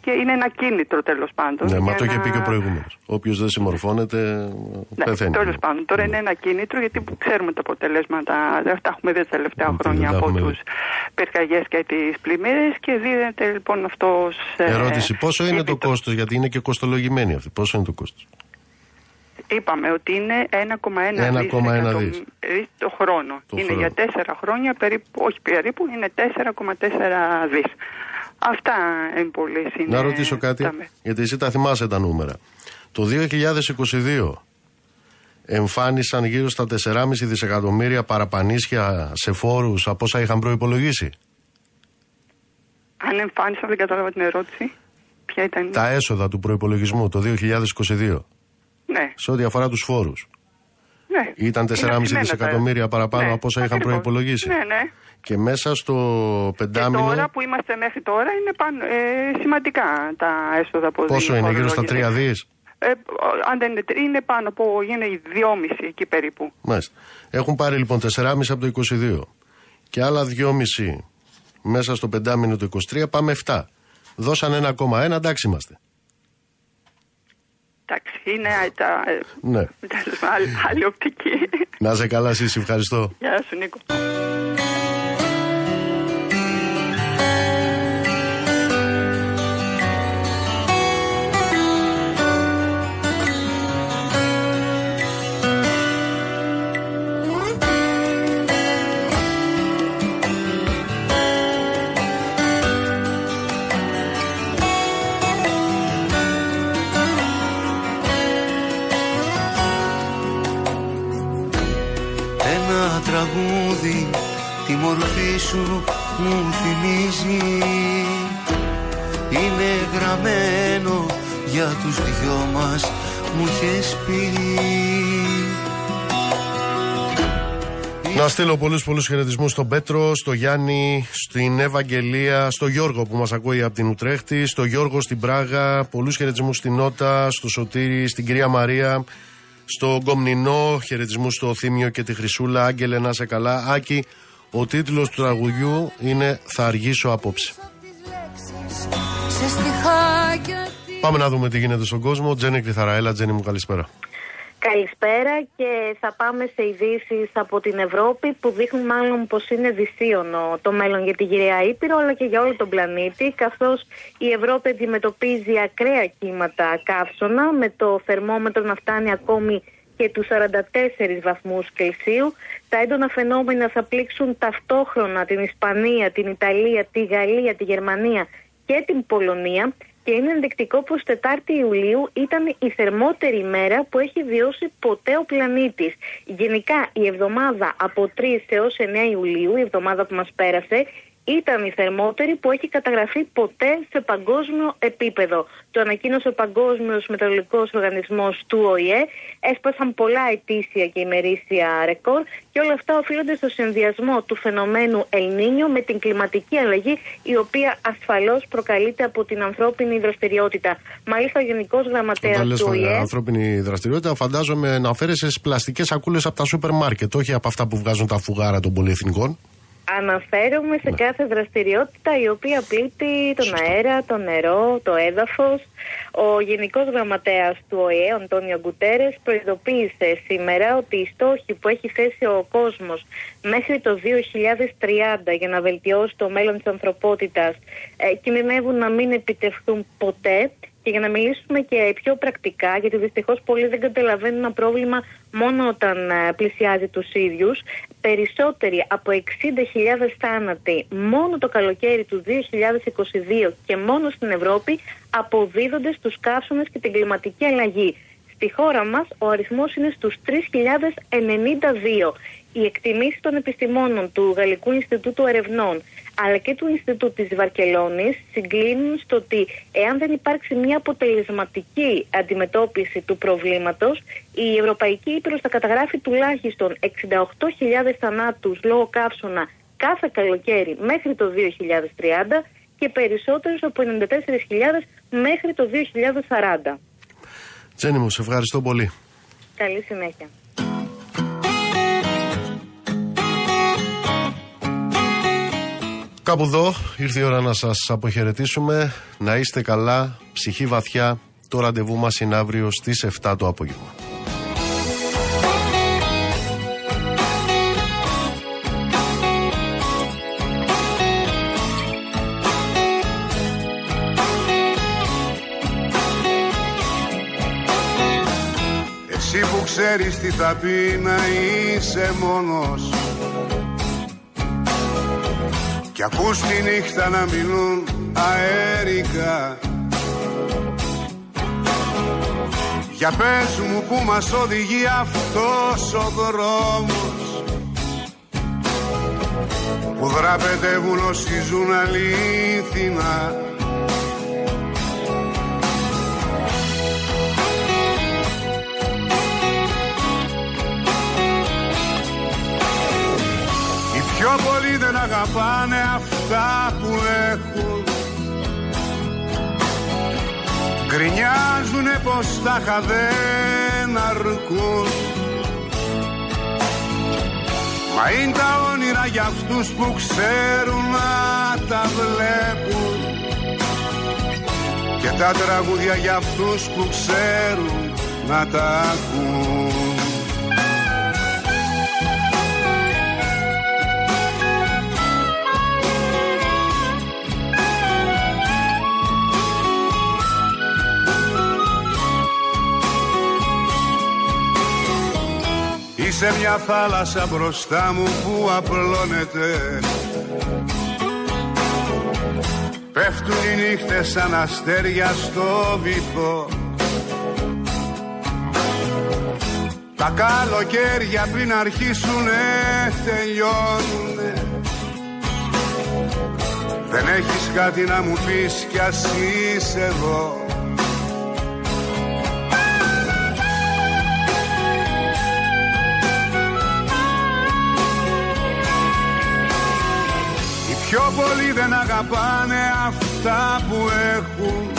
S10: και είναι ένα κίνητρο τέλος πάντων.
S1: Ναι, μα
S10: για
S1: το είχε
S10: να-
S1: πει και ο προηγούμενος. Όποιος δεν συμμορφώνεται,
S10: Ναι,
S1: πεθαίνει.
S10: τέλος πάντων. Τώρα είναι ένα κίνητρο γιατί ξέρουμε τα αποτελέσματα. Δεν τα έχουμε δει τα τελευταία
S1: Ναι,
S10: χρόνια
S1: τα
S10: από
S1: έχουμε
S10: τους
S1: δει.
S10: πυρκαγιές και τις πλημμύρες και δίδεται λοιπόν αυτός.
S1: Ερώτηση, πόσο είναι το κόστος, γιατί είναι και κοστολογημένη αυτή. Πόσο είναι το κόστος;
S10: Είπαμε ότι είναι 1,1
S1: 1,1
S10: δις
S1: δις.
S10: το χρόνο.
S1: Το
S10: είναι
S1: χρόνο.
S10: για τέσσερα χρόνια, περίπου, όχι περίπου, είναι 4,4 δις. Αυτά είναι πολύ είναι
S1: Να ρωτήσω κάτι,
S10: τα με-
S1: γιατί εσύ τα θυμάσαι τα νούμερα. Το 2022 εμφάνισαν γύρω στα 4,5 δισεκατομμύρια παραπανίσια σε φόρους από όσα είχαν προϋπολογίσει.
S10: Αν εμφάνισα, δεν κατάλαβα την ερώτηση. Ποια ήταν;
S1: Τα έσοδα του προϋπολογισμού το 2022
S10: Ναι,
S1: σε ό,τι αφορά τους φόρους.
S10: ναι.
S1: Ήταν 4,5
S10: Είναι αυξημένα
S1: δισεκατομμύρια
S10: τα-
S1: παραπάνω
S10: ναι,
S1: από όσα είχαν
S10: ακριβώς.
S1: προϋπολογίσει.
S10: Ναι, ναι.
S1: Και μέσα στο
S10: Και
S1: πεντάμινο
S10: τώρα που είμαστε μέχρι τώρα είναι πάνω, ε, σημαντικά τα έσοδα από
S1: πόσο είναι, γύρω στα 3
S10: φορολογία.
S1: δις;
S10: Ε, αν δεν είναι, τρία, είναι πάνω από, είναι 2,5 εκεί περίπου.
S1: Μάλιστα. Έχουν πάρει λοιπόν 4,5 από το 22 και άλλα 2,5 μέσα στο πεντάμινο του 23 πάμε 7. Δώσαν 1,1, εντάξει είμαστε.
S10: Εντάξει, είναι τα, ε,
S1: Ναι.
S10: τέλος πάντων, άλλη, άλλη οπτική.
S1: Να σε καλά εσείς, ευχαριστώ.
S10: Γεια σου Νίκο.
S11: Μορφή σου μου θυμίζει. Είναι γραμμένο για τους δυο μας μου είχες πει.
S1: Να στείλω πολλούς πολλούς χαιρετισμούς στον Πέτρο, στο Γιάννη, στην Ευαγγελία, στο Γιώργο που μας ακούει από την Ουτρέχτη, στο Γιώργο στην Πράγα, πολλούς χαιρετισμούς στην Νότα, στο Σωτήρη, στην κυρία Μαρία, στο Γκομνηνό, χαιρετισμούς στο Θήμιο και τη Χρυσούλα, Άγγελε να σε καλά. Άκη, ο τίτλος του τραγουδιού είναι «Θα αργήσω απόψε».
S12: Σε στιχάκια
S1: Πάμε να δούμε τι γίνεται στον κόσμο. Τζένι Κρυθαραέλα, Τζένι μου καλησπέρα.
S13: Καλησπέρα και θα πάμε σε ειδήσει από την Ευρώπη που δείχνουν μάλλον πως είναι δυσίωνο το μέλλον για τη γυραιά Ήπειρο αλλά και για όλο τον πλανήτη καθώς η Ευρώπη αντιμετωπίζει ακραία κύματα καύσωνα με το θερμόμετρο να φτάνει ακόμη και τους 44 βαθμούς Κελσίου. Τα έντονα φαινόμενα θα πλήξουν ταυτόχρονα την Ισπανία, την Ιταλία, τη Γαλλία, τη Γερμανία και την Πολωνία και είναι ενδεικτικό πως 4η Ιουλίου ήταν η θερμότερη ημέρα που έχει βιώσει ποτέ ο πλανήτης. Γενικά η εβδομάδα από 3 έως 9 Ιουλίου, η εβδομάδα που μας πέρασε, ήταν η θερμότερη που έχει καταγραφεί ποτέ σε παγκόσμιο επίπεδο. Το ανακοίνωσε ο Παγκόσμιος Μετεωρολογικός Οργανισμός του ΟΗΕ. Έσπασαν πολλά ετήσια και ημερήσια ρεκόρ και όλα αυτά οφείλονται στο συνδυασμό του φαινομένου Ελνίνιο με την κλιματική αλλαγή η οποία ασφαλώς προκαλείται από την ανθρώπινη δραστηριότητα. Μάλιστα ο Γενικός Γραμματέας
S1: Όταν λες
S13: του ΟΗΕ...
S1: ανθρώπινη δραστηριότητα, φαντάζομαι να φέρεσαι στι πλαστικές σακούλες από τα σούπερ μάρκετ, όχι από αυτά που βγάζουν τα φουγάρα των πολυεθνικών.
S13: Αναφέρομαι σε κάθε δραστηριότητα η οποία πλήττει τον αέρα, το νερό, το έδαφος. Ο Γενικός Γραμματέας του ΟΗΕ, ο Αντώνιο Γκουτέρες, προειδοποίησε σήμερα ότι οι στόχοι που έχει θέσει ο κόσμος μέχρι το 2030 για να βελτιώσει το μέλλον της ανθρωπότητας ε, κινδυνεύουν να μην επιτευχθούν ποτέ και για να μιλήσουμε και πιο πρακτικά, γιατί δυστυχώς πολλοί δεν καταλαβαίνουν ένα πρόβλημα μόνο όταν ε, πλησιάζει τους ίδιους, περισσότεροι από 60.000 θάνατοι μόνο το καλοκαίρι του 2022 και μόνο στην Ευρώπη αποδίδονται στους καύσονες και την κλιματική αλλαγή. Στη χώρα μας ο αριθμός είναι στους 3.092. Οι εκτιμήσεις των επιστημόνων του Γαλλικού Ινστιτούτου Ερευνών αλλά και του Ινστιτούτου της Βαρκελόνης συγκλίνουν στο ότι εάν δεν υπάρξει μια αποτελεσματική αντιμετώπιση του προβλήματος η Ευρωπαϊκή Ήπειρος θα καταγράφει τουλάχιστον 68.000 θανάτους λόγω καύσωνα κάθε καλοκαίρι μέχρι το 2030 και περισσότερους από 94.000 μέχρι το 2040.
S1: Τζένι μου, σε ευχαριστώ πολύ.
S13: Καλή συνέχεια.
S1: Κάπου εδώ ήρθε η ώρα να σας αποχαιρετήσουμε. Να είστε καλά, ψυχή βαθιά. Το ραντεβού μας είναι αύριο στις 7 το απόγευμα.
S14: Εσύ που ξέρεις τι θα πει να είσαι μόνος Κι ακούς τη νύχτα να μιλούν αέρικα. Για πες μου που μας οδηγεί αυτός ο δρόμος. Που δραπετεύουν όσοι ζουν αλήθινα πιο πολλοί δεν αγαπάνε αυτά που έχουν. Γκρινιάζουνε πως τα είχα δεν αρκούν Μα είναι τα όνειρα για αυτούς που ξέρουν να τα βλέπουν. Και τα τραγούδια για αυτούς που ξέρουν να τα ακούν Είσαι μια θάλασσα μπροστά μου που απλώνεται. Πέφτουν οι νύχτες σαν αστέρια στο βυθό. Τα καλοκαίρια πριν αρχίσουνε τελειώνουνε. Δεν έχεις κάτι να μου πεις κι ας είσαι εδώ πιο πολλοί δεν αγαπάνε αυτά που έχουν.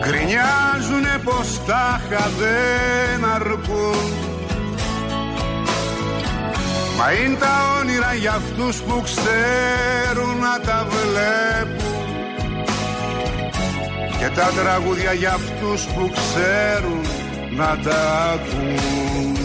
S14: Γκρινιάζουνε πως τα είχα δεν αρκούν. Μα είναι τα όνειρα για αυτούς που ξέρουν να τα βλέπουν. Και τα τραγούδια για αυτούς που ξέρουν να τα ακούν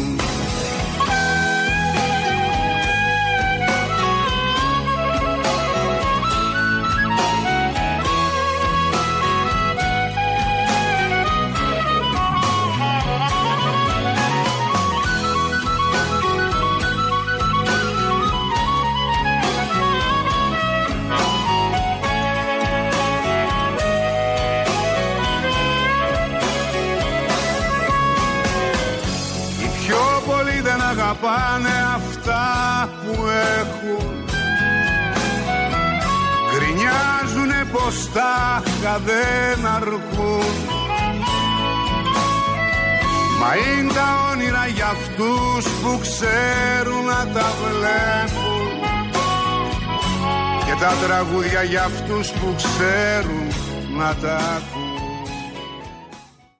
S14: πως τα δεν αρκούν. Μα είναι τα όνειρα για αυτούς που ξέρουν να τα βλέπουν. Και τα τραγούδια για αυτούς που ξέρουν να τα ακούν